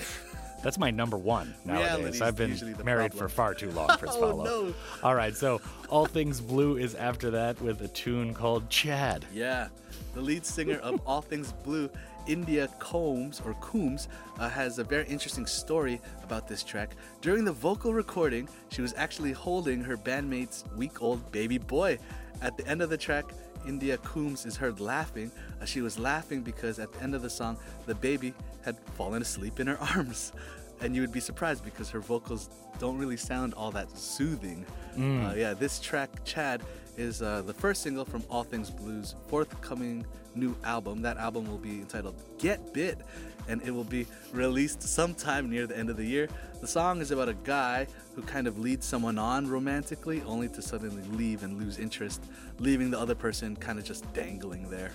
that's my number one nowadays. Reality's I've been married problem. for far too long, Prince Oh, Paolo. no. All right, so All Things Blue is after that with a tune called Chad. Yeah, the lead singer of All Things Blue, India Combs or Coombs, uh, has a very interesting story about this track. During the vocal recording, she was actually holding her bandmate's week-old baby boy. At the end of the track, India Coombs is heard laughing. Uh, she was laughing because at the end of the song, the baby had fallen asleep in her arms. And you would be surprised because her vocals don't really sound all that soothing. Mm. Uh, yeah, this track, Chad, is uh, the first single from All Things Blues' forthcoming new album. That album will be entitled Get Bit, and it will be released sometime near the end of the year. The song is about a guy who kind of leads someone on romantically, only to suddenly leave and lose interest, leaving the other person kind of just dangling there,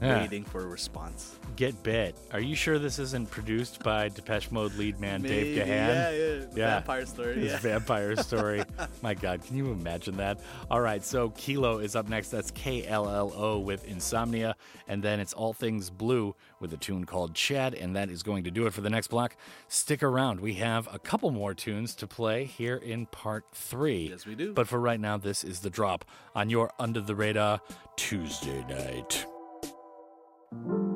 Yeah. waiting for a response. Get Bit. Are you sure this isn't produced by Depeche Mode lead man Dave Gahan? yeah, yeah, the vampire story, His yeah. vampire story. My God, can you imagine that? All right, so Kllo is up next. That's K L L O with Insomnia. And then it's All Things Blue with a tune called Chad. And that is going to do it for the next block. Stick around. We have a couple more tunes to play here in part three. Yes, we do. But for right now, this is the drop on your Under the Radar Tuesday night. I don't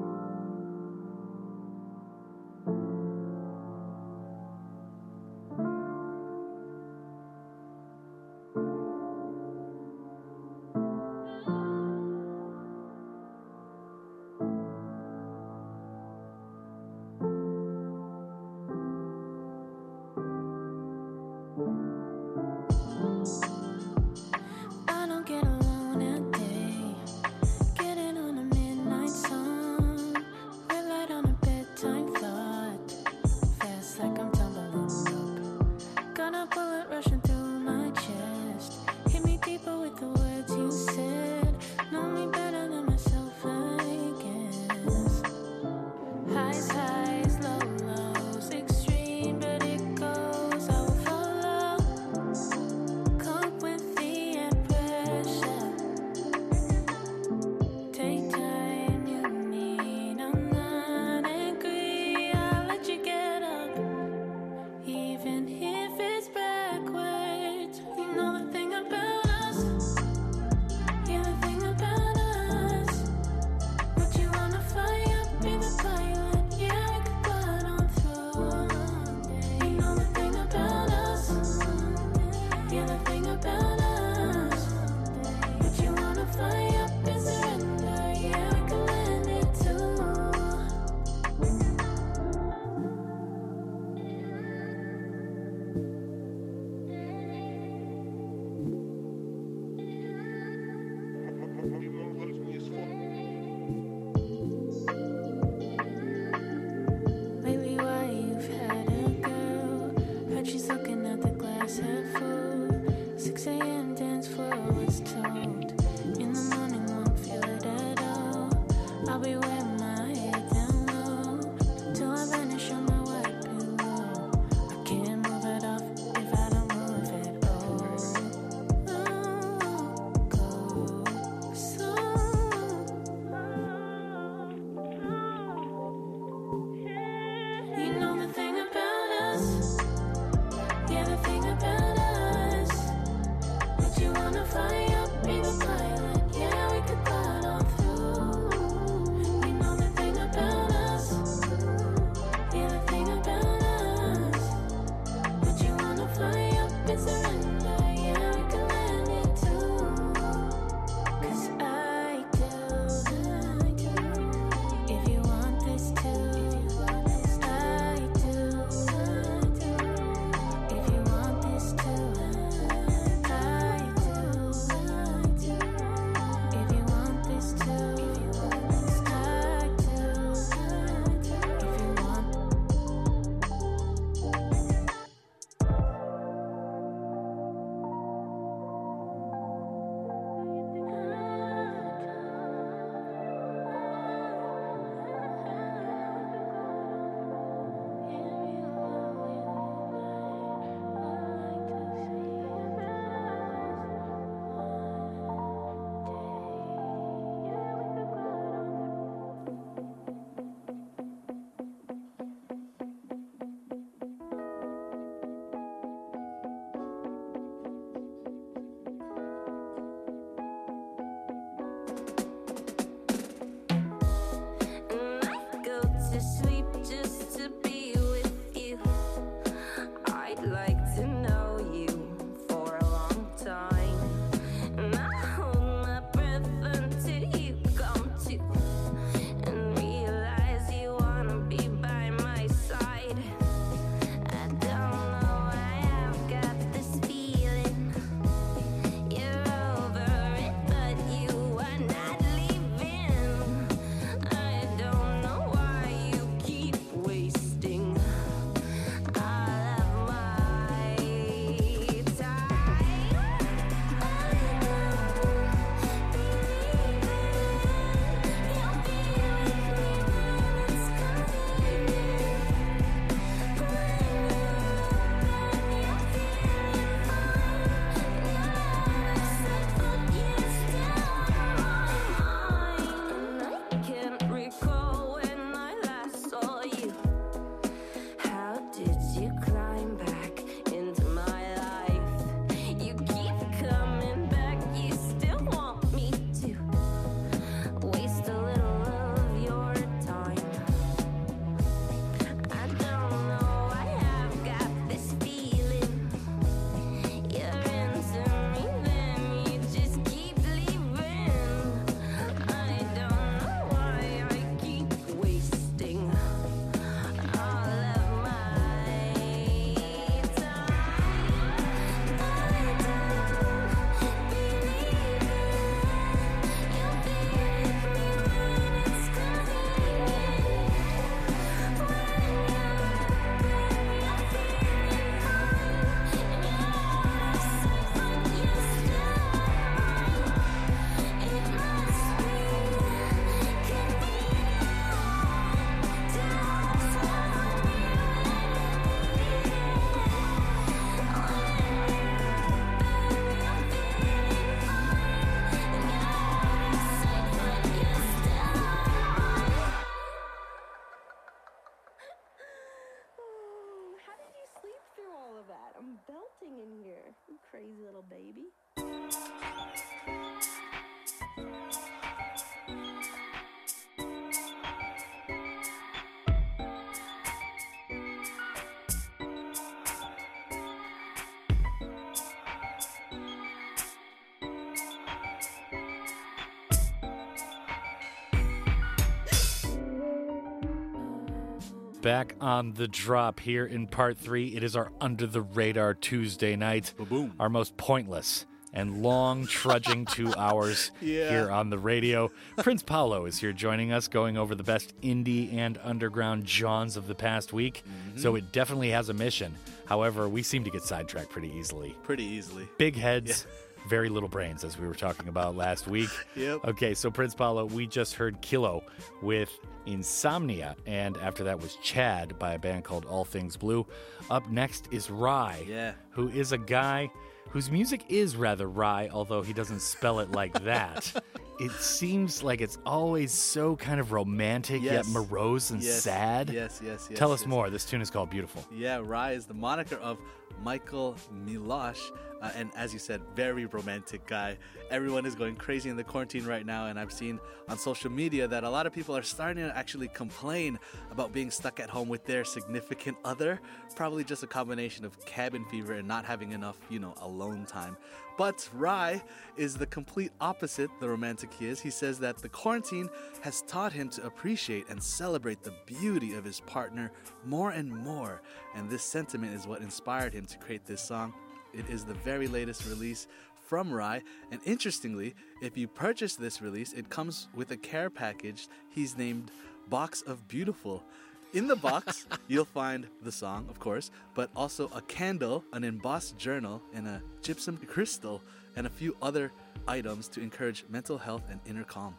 Back on the drop here in part three. It is our Under the Radar Tuesday night. Ba-boom. Our most pointless and long trudging two hours Yeah. here on the radio. Prince Paolo is here joining us, going over the best indie and underground Johns of the past week. Mm-hmm. So it definitely has a mission. However, we seem to get sidetracked pretty easily. Pretty easily. Big heads, very little brains, as we were talking about last week. Yep. Okay, so Prince Paolo, we just heard Kllo with Insomnia, and after that was Chad by a band called All Things Blue. Up next is Rhye, Yeah. who is a guy whose music is rather wry, although he doesn't spell it like that. it seems like it's always so kind of romantic Yes. yet morose and Yes, sad. yes, yes, yes, Tell us yes. more. This tune is called Beautiful. Yeah, Rhye is the moniker of Michael Milosh. Uh, and as you said, very romantic guy. Everyone is going crazy in the quarantine right now. And I've seen on social media that a lot of people are starting to actually complain about being stuck at home with their significant other. Probably just a combination of cabin fever and not having enough, you know, alone time. But Rhye is the complete opposite, the romantic he is. He says that the quarantine has taught him to appreciate and celebrate the beauty of his partner more and more. And this sentiment is what inspired him to create this song. It is the very latest release from Rhye. And interestingly, if you purchase this release, it comes with a care package he's named Box of Beautiful. In the box, you'll find the song, of course, but also a candle, an embossed journal, and a gypsum crystal, and a few other items to encourage mental health and inner calm.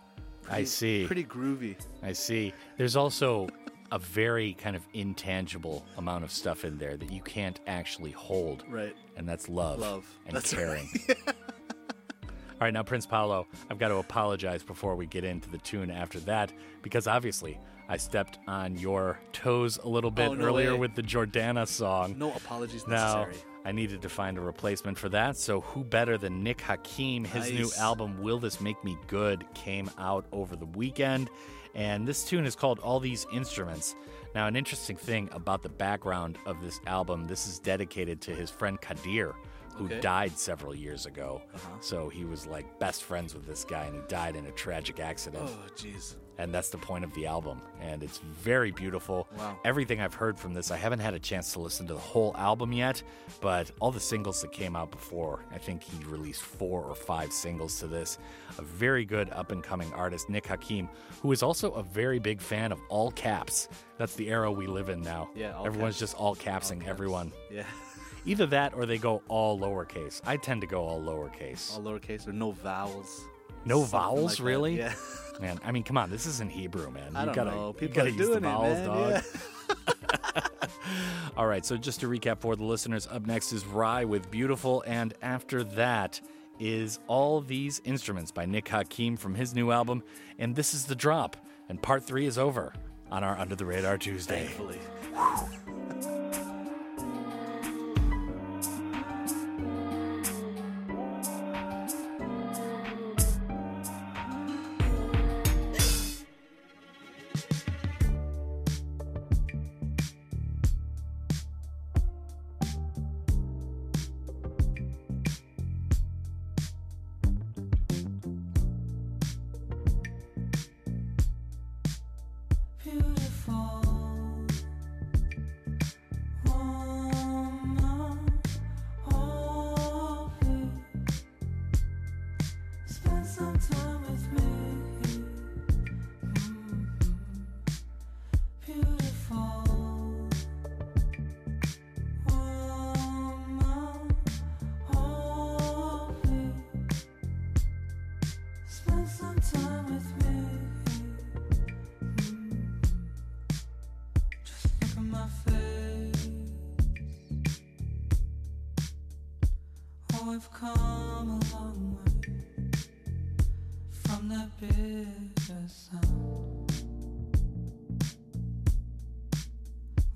I see. Pretty groovy. I see. There's also a very kind of intangible amount of stuff in there that you can't actually hold. Right. And that's love. Love. And That's caring. All right, now, Prince Paolo, I've got to apologize before we get into the tune after that because obviously I stepped on your toes a little bit Oh, no earlier way. with the Jordana song. No apologies Now, necessary. I needed to find a replacement for that, so who better than Nick Hakim? His new album, Will This Make Me Good, came out over the weekend, and this tune is called All These Instruments. Now, an interesting thing about the background of this album, this is dedicated to his friend Kadir, who Okay. died several years ago. Uh-huh. So he was like best friends with this guy, and he died in a tragic accident. Oh, jeez. And that's the point of the album. And it's very beautiful. Wow. Everything I've heard from this, I haven't had a chance to listen to the whole album yet, but all the singles that came out before, I think he released four or five singles to this. A very good up and coming artist, Nick Hakim, who is also a very big fan of all caps. That's the era we live in now. Yeah, all Everyone's caps. just all capsing everyone. Yeah. Either that or they go all lowercase. I tend to go all lowercase. All lowercase or no vowels. No Something vowels, like that. really? Yeah. Man, I mean, come on, this isn't Hebrew, man. I you don't gotta, know. People gotta are use the doing it, man. dog. Yeah. All right, so just to recap for the listeners, up next is Rhye with Beautiful, and after that is All These Instruments by Nick Hakim from his new album, and this is the drop, and part three is over on our Under the Radar Tuesday. Thankfully. Beautiful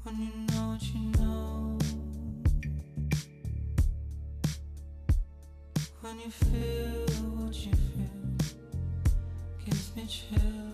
When you know what you know, when you feel what you feel, gives me chills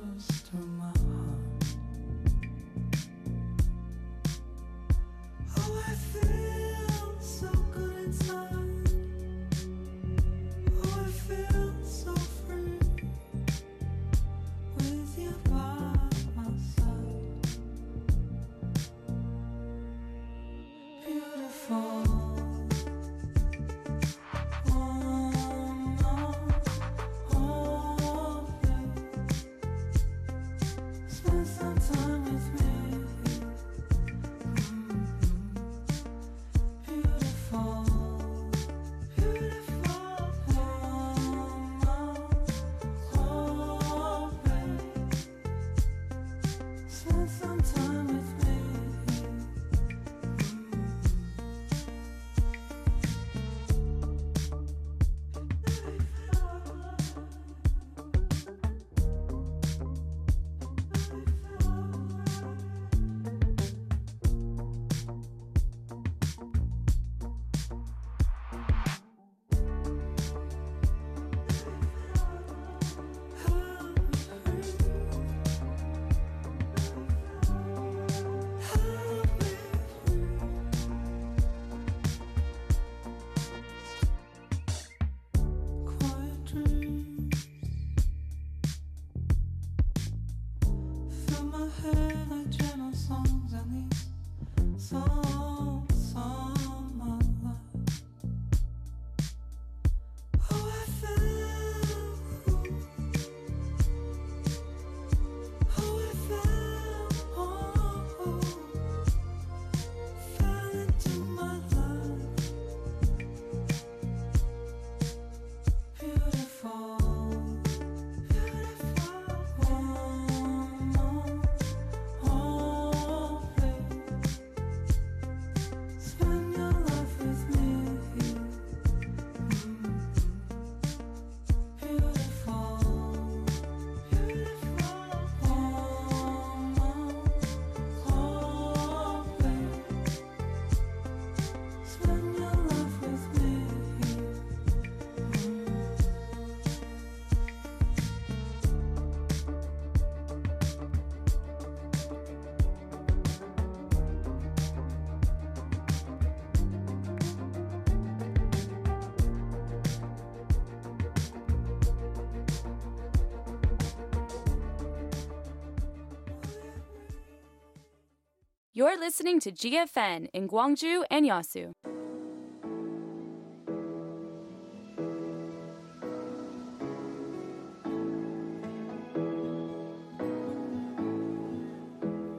You're listening to GFN in Gwangju and Yeosu.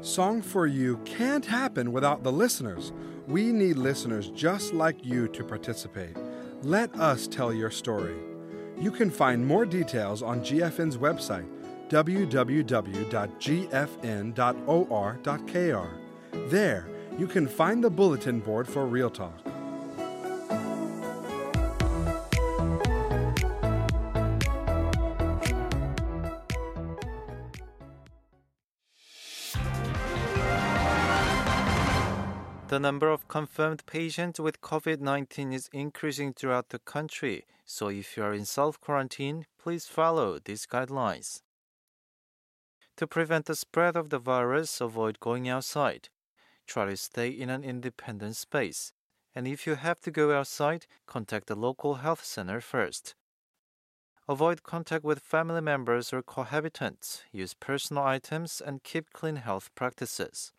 Song for You can't happen without the listeners. We need listeners just like you to participate. Let us tell your story. You can find more details on GFN's website, www.gfn.or.kr. There, you can find the bulletin board for Real Talk. The number of confirmed patients with COVID 19 is increasing throughout the country, so if you are in self quarantine, please follow these guidelines. To prevent the spread of the virus, avoid going outside. Try to stay in an independent space. And if you have to go outside, contact the local health center first. Avoid contact with family members or cohabitants. Use personal items and keep clean health practices.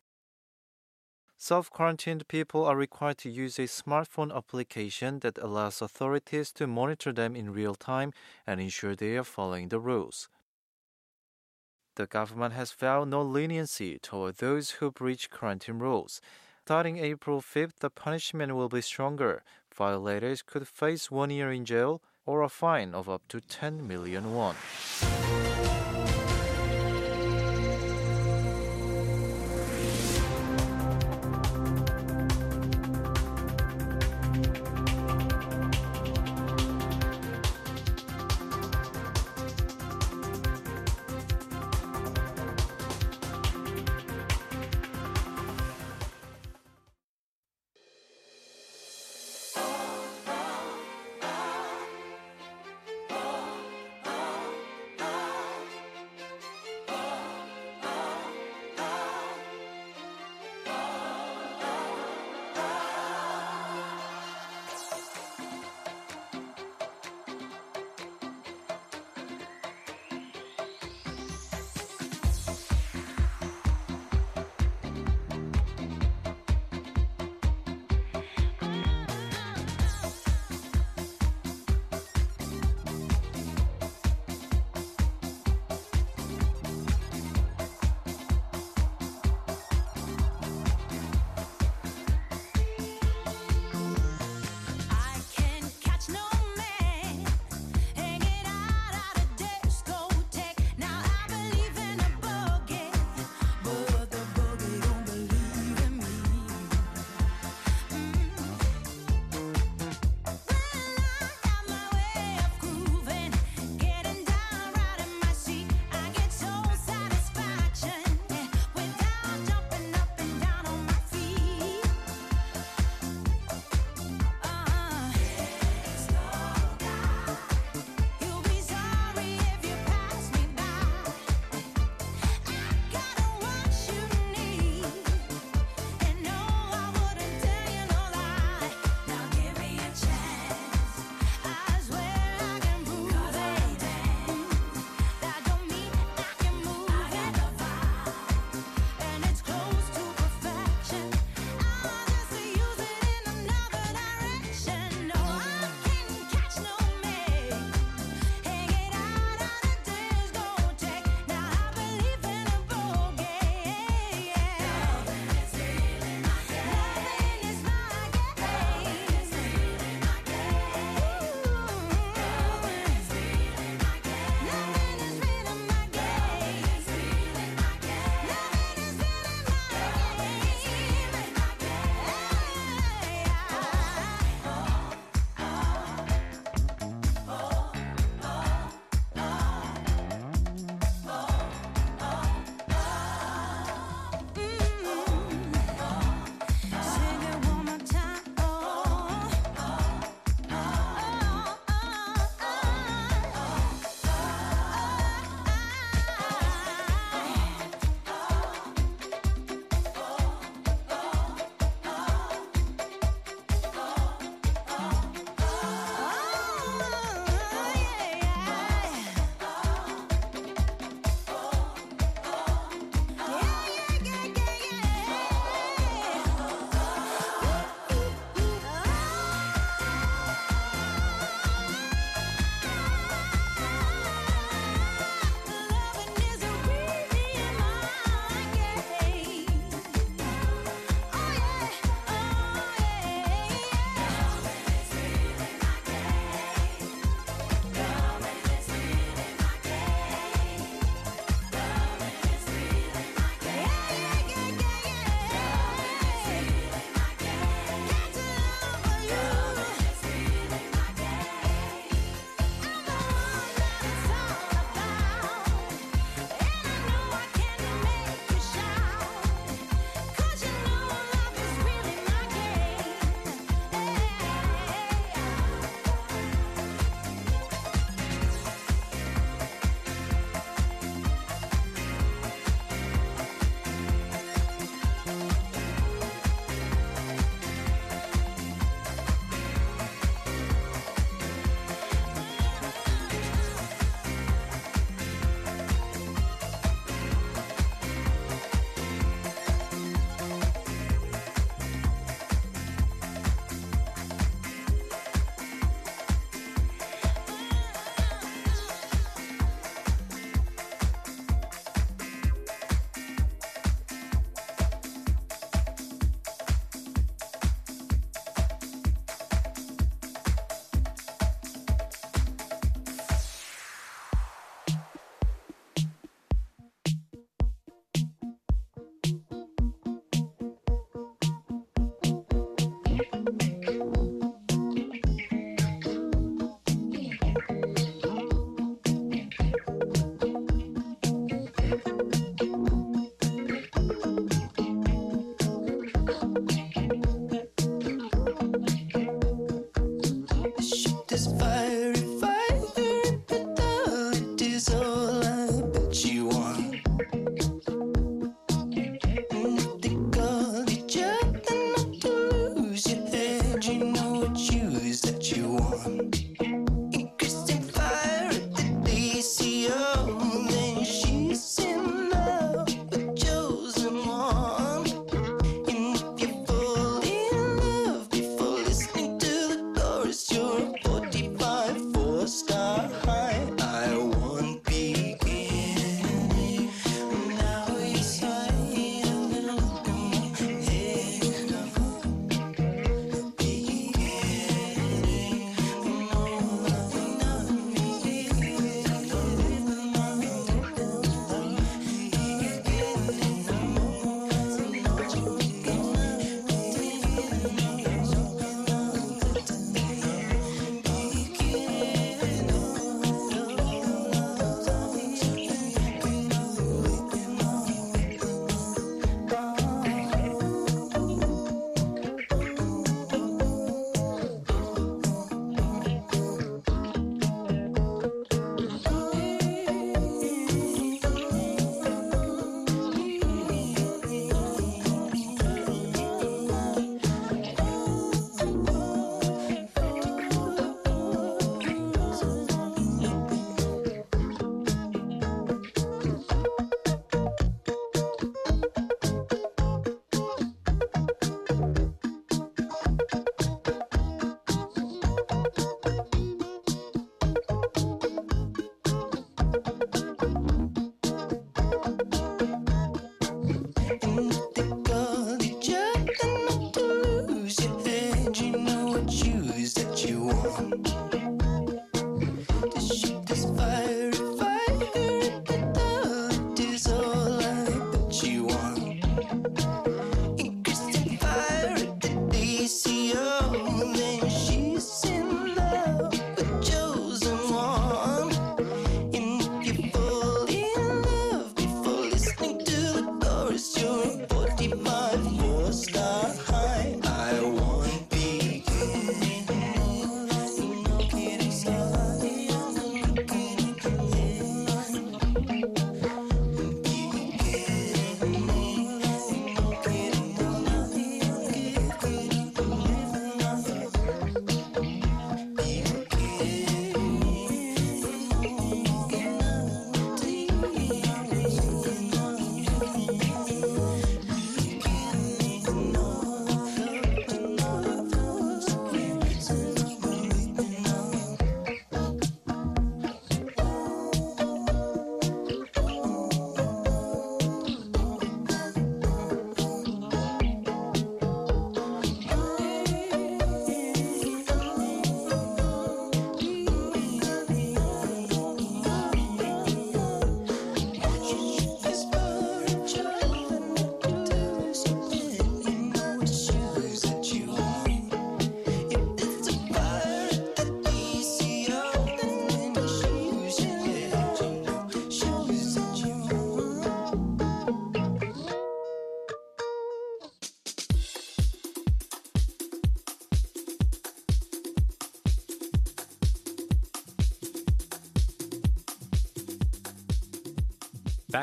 Self quarantined people are required to use a smartphone application that allows authorities to monitor them in real time and ensure they are following the rules. The government has vowed no leniency toward those who breach quarantine rules. Starting April 5th, the punishment will be stronger. Violators could face one year in jail or a fine of up to 10 million won.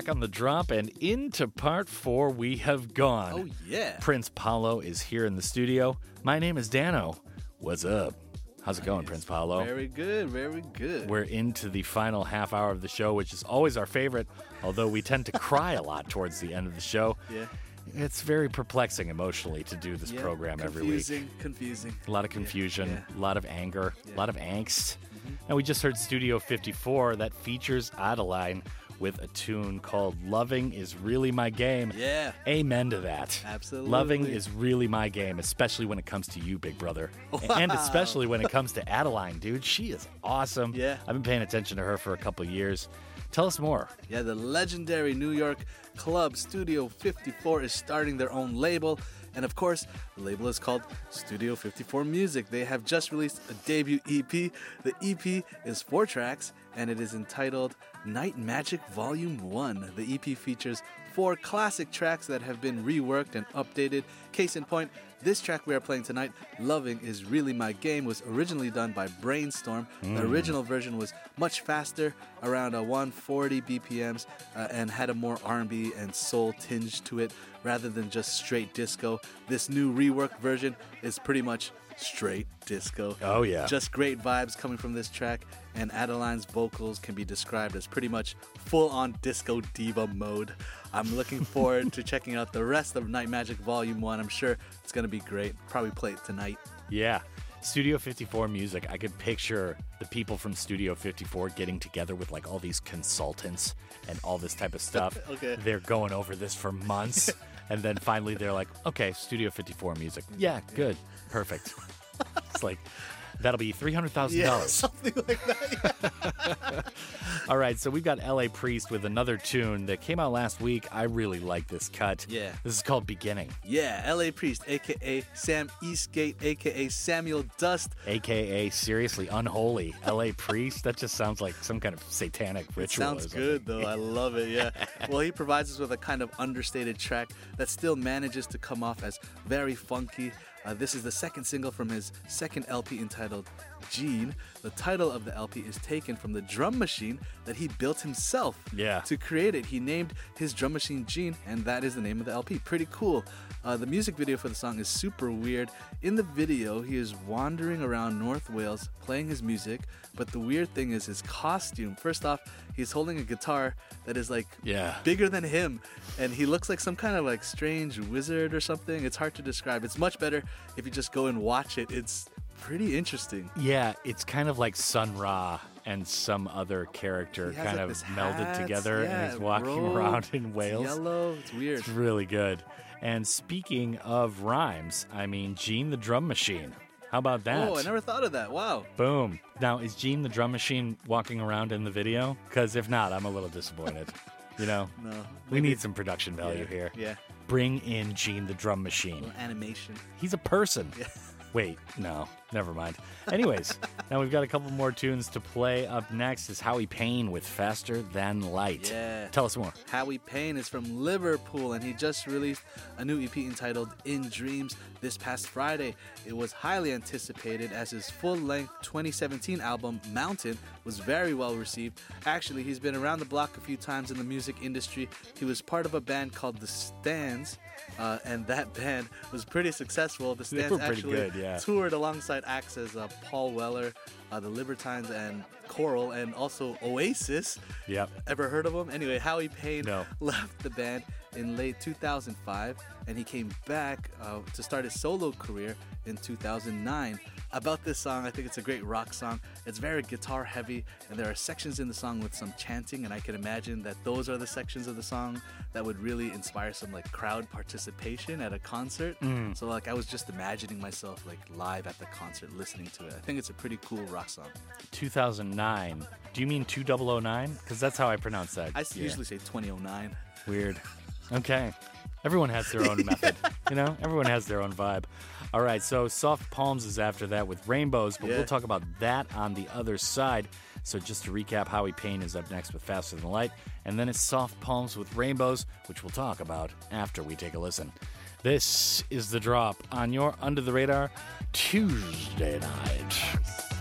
Back on the drop and into part four we have gone. Oh, yeah. Prince Paolo is here in the studio. My name is Danno. What's up? How's it going, Prince Paolo? Very good, very good. We're into the final half hour of the show, which is always our favorite, although we tend to cry a lot towards the end of the show. Yeah. It's very perplexing emotionally to do this Yeah, program every week. Confusing, confusing. A lot of confusion, yeah. a lot of anger, a lot of angst. Mm-hmm. And we just heard Studio 54 that features Adeline with a tune called Loving is Really My Game. Yeah. Amen to that. Absolutely. Loving is really my game, especially when it comes to you, big brother. And especially when it comes to Adeline, dude. She is awesome. Yeah. I've been paying attention to her for a couple years. Tell us more. Yeah, the legendary New York club Studio 54 is starting their own label. And of course, the label is called Studio 54 Music. They have just released a debut EP. The EP is four tracks and it is entitled Night Magic Volume 1. The EP features four classic tracks that have been reworked and updated. Case in point, this track we are playing tonight, Loving is Really My Game, was originally done by Brainstorm. The Mm. original version was much faster, around a 140 BPMs, uh, and had a more R&B and soul tinge to it rather than just straight disco. This new reworked version is pretty much straight disco. Oh, yeah. Just great vibes coming from this track, and Adeline's vocals can be described as pretty much full on disco diva mode. I'm looking forward to checking out the rest of Night Magic Volume 1. I'm sure it's going to be great. Probably play it tonight. Yeah. Studio 54 music, I could picture the people from Studio 54 getting together with like all these consultants and all this type of stuff. Okay. They're going over this for months. and then finally they're like, okay, Studio 54 music. Yeah, good. Perfect. it's like, that'll be $300,000. Yeah, something like that. All right, so we've got LA Priest with another tune that came out last week. I really like this cut. Yeah. This is called Beginning, Yeah, LA Priest, aka Sam Eastgate, aka Samuel Dust. aka Seriously Unholy. LA Priest? That just sounds like some kind of satanic ritual. or sounds good though. I love it. Yeah. well, he provides us with a kind of understated track that still manages to come off as very funky. Uh, this is the second single from his second LP entitled Gene. The title of the LP is taken from the drum machine that he built himself. Yeah. To create it, he named his drum machine Gene, and that is the name of the LP. Pretty cool. Uh, the music video for the song is super weird. In the video, he is wandering around North Wales playing his music, but the weird thing is his costume. First off, he's holding a guitar that is like Yeah. bigger than him, and he looks like some kind of like strange wizard or something. It's hard to describe. It's much better if you just go and watch it. It's pretty interesting. Yeah, it's kind of like Sun Ra and some other character kind like, of melded hat, together yeah, and he's walking around in Wales. it's yellow. It's weird. It's really good. And speaking of rhymes, I mean, Gene the Drum Machine. How about that? Oh, I never thought of that. Wow. Boom. Now, is Gene the Drum Machine walking around in the video? Because if not, I'm a little disappointed. You know? No. We need some production value Yeah, here. yeah. Bring in Gene the Drum Machine. Animation. He's a person. Yeah. Wait, no. Never mind. Anyways, now we've got a couple more tunes to play. Up next is Howie Payne with Faster Than Light. Yeah. Tell us more. Howie Payne is from Liverpool and he just released a new EP entitled In Dreams this past Friday. It was highly anticipated as his full length 2017 album, Mountain, was very well received. Actually, he's been around the block a few times in the music industry. He was part of a band called The Stands. Uh, and that band was pretty successful. The were actually good, yeah. toured alongside acts as uh, Paul Weller, uh, the Libertines, and Coral, and also Oasis. Yep. Ever heard of them? Anyway, Howie Payne No. left the band in late 2005 and he came back uh, to start his solo career in 2009. About this song, I think it's a great rock song. It's very guitar heavy, and there are sections in the song with some chanting, and I can imagine that those are the sections of the song that would really inspire some like crowd participation at a concert. Mm. So like I was just imagining myself like live at the concert listening to it. I think it's a pretty cool rock song. 2009. Do you mean 2009? Because that's how I pronounce that. I Yeah. usually say 2009. Weird. Okay. Everyone has their own method. You know, everyone has their own vibe. All right, so Soft Palms is after that with Rainbows, but Yeah. we'll talk about that on the other side. So just to recap, Howie Payne is up next with Faster Than Light, and then it's Soft Palms with Rainbows, which we'll talk about after we take a listen. This is The Drop on your Under the Radar Tuesday night.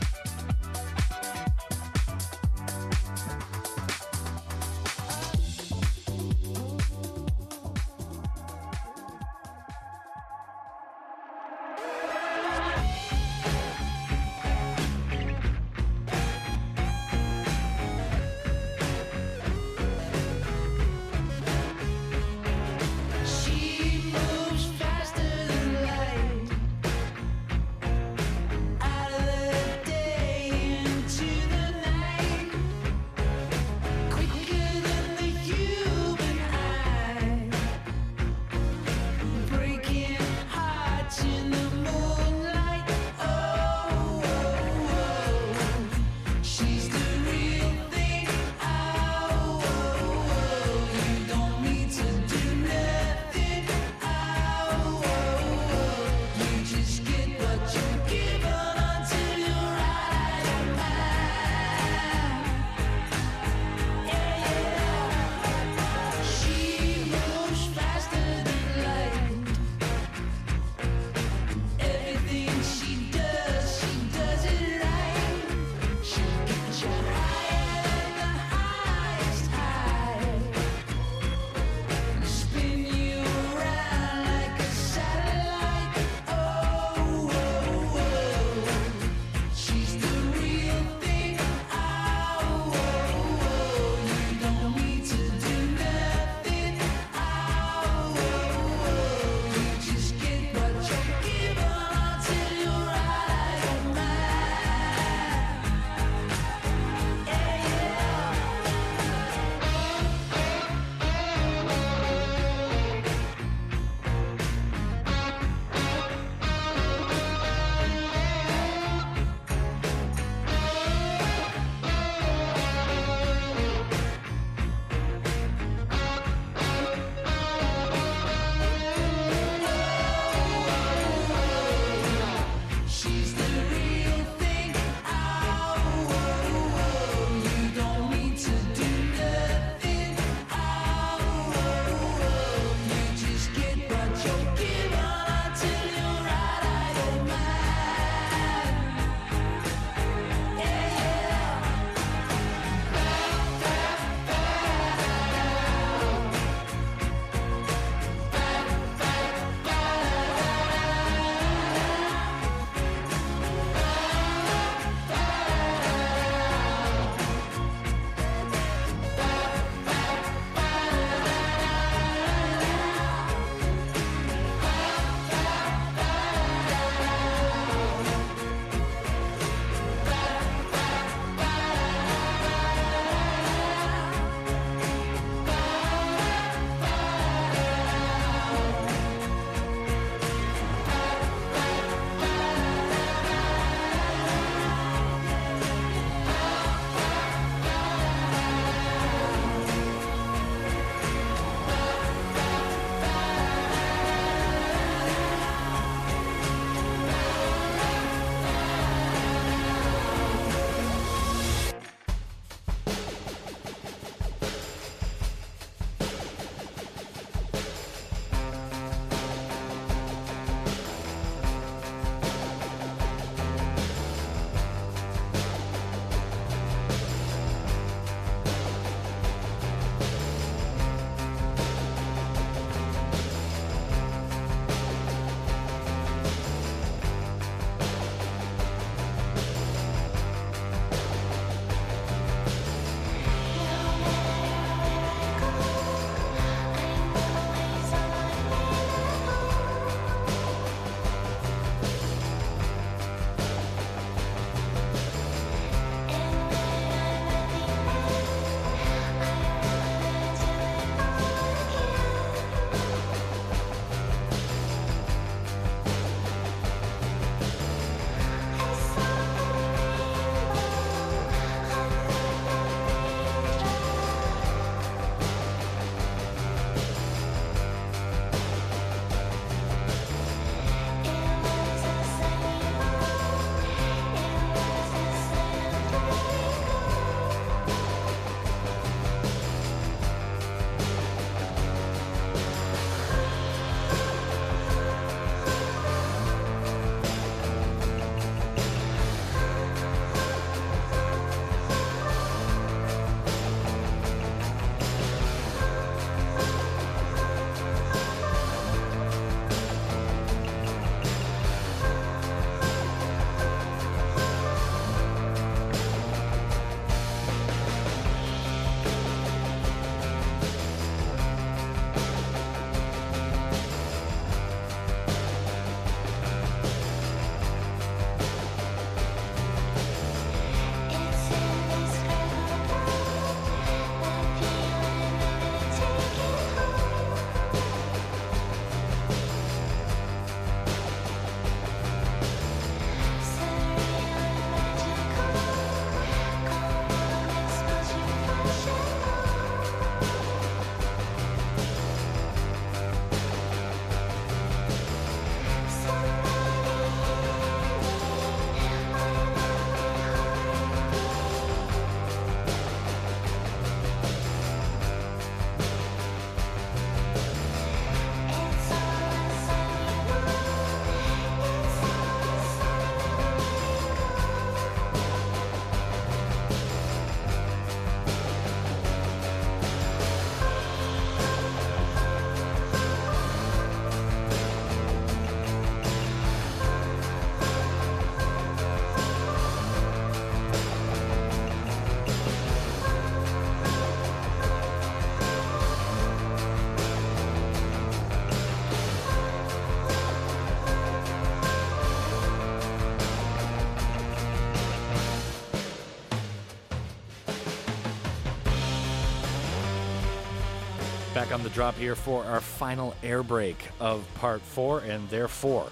Back on the drop here for our final air break of part four, and therefore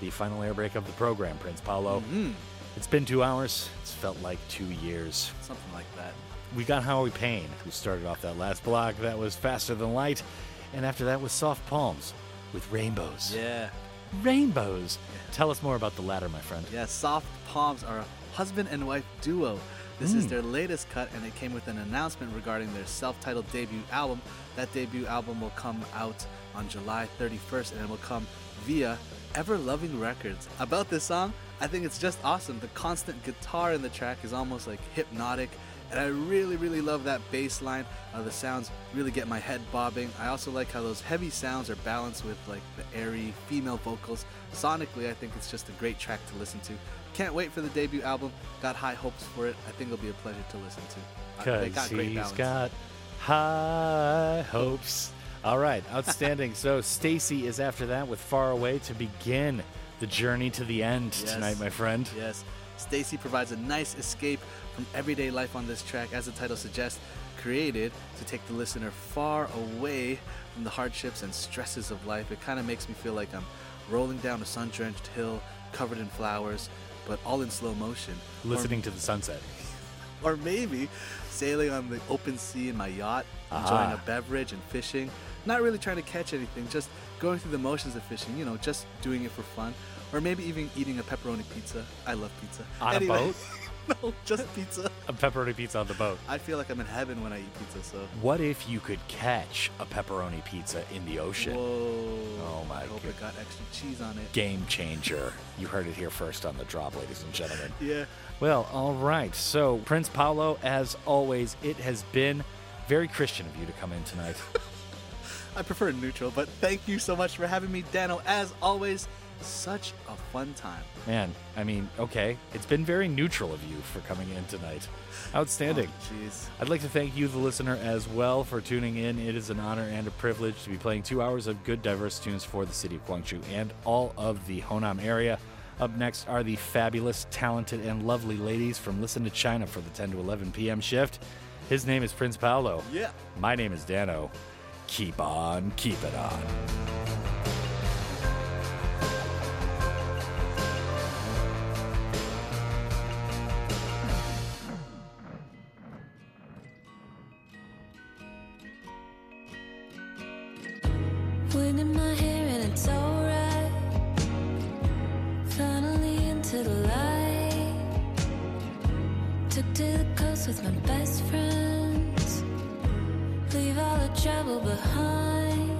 the final air break of the program, Prince Paolo. Mhm. It's been two hours. It's felt like two years. Something like that. We got Howie Payne, who started off that last block. That was Faster Than Light. And after that was Soft Palms with Rainbows. Yeah. Rainbows. Tell us more about the latter, my friend. Yeah, Soft Palms are a husband and wife duo. This is Mm. their latest cut, and it came with an announcement regarding their self titled debut album. That debut album will come out on July 31st, and it will come via Everloving Records. About this song, I think it's just awesome. The constant guitar in the track is almost like hypnotic, and I really, really love that bass line. Uh, the sounds really get my head bobbing. I also like how those heavy sounds are balanced with like the airy female vocals. Sonically, I think it's just a great track to listen to. Can't wait for the debut album. Got high hopes for it. I think it'll be a pleasure to listen to. They Because got he's got high hopes. All right, outstanding. so Stacey is after that with Far Away to begin the journey to the end Yes. tonight, my friend. Yes. Stacey provides a nice escape from everyday life on this track, as the title suggests, created to take the listener far away from the hardships and stresses of life. It kind of makes me feel like I'm rolling down a sun drenched hill covered in flowers, but all in slow motion. Or- Listening to the sunset. or maybe sailing on the open sea in my yacht, enjoying Ah. a beverage and fishing. Not really trying to catch anything, just going through the motions of fishing, you know, just doing it for fun. Or maybe even eating a pepperoni pizza. I love pizza. On a Anyway- boat? no, just pizza. A pepperoni pizza on the boat. I feel like I'm in heaven when I eat pizza, so. What if you could catch a pepperoni pizza in the ocean? Whoa. Oh my god. I hope it got extra cheese on it. Game changer. You heard it here first on the drop, ladies and gentlemen. Yeah. Well, all right. So, Prince Paolo, as always, it has been very Christian of you to come in tonight. I prefer neutral, but thank you so much for having me, Danno. As always, such a fun time. Man, I mean, okay. It's been very neutral of you for coming in tonight. Outstanding. Oh, I'd like to thank you, the listener, as well for tuning in. It is an honor and a privilege to be playing two hours of good, diverse tunes for the city of Gwangju and all of the Honam area. Up next are the fabulous, talented, and lovely ladies from Listen to China for the 10 to 11 p.m. shift. His name is Prince Paolo. Yeah. My name is Danno. Keep on, keep it on. My hair and it's alright. Finally into the light. Took to the coast with my best friends. Leave all the trouble behind.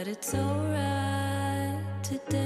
But it's alright today.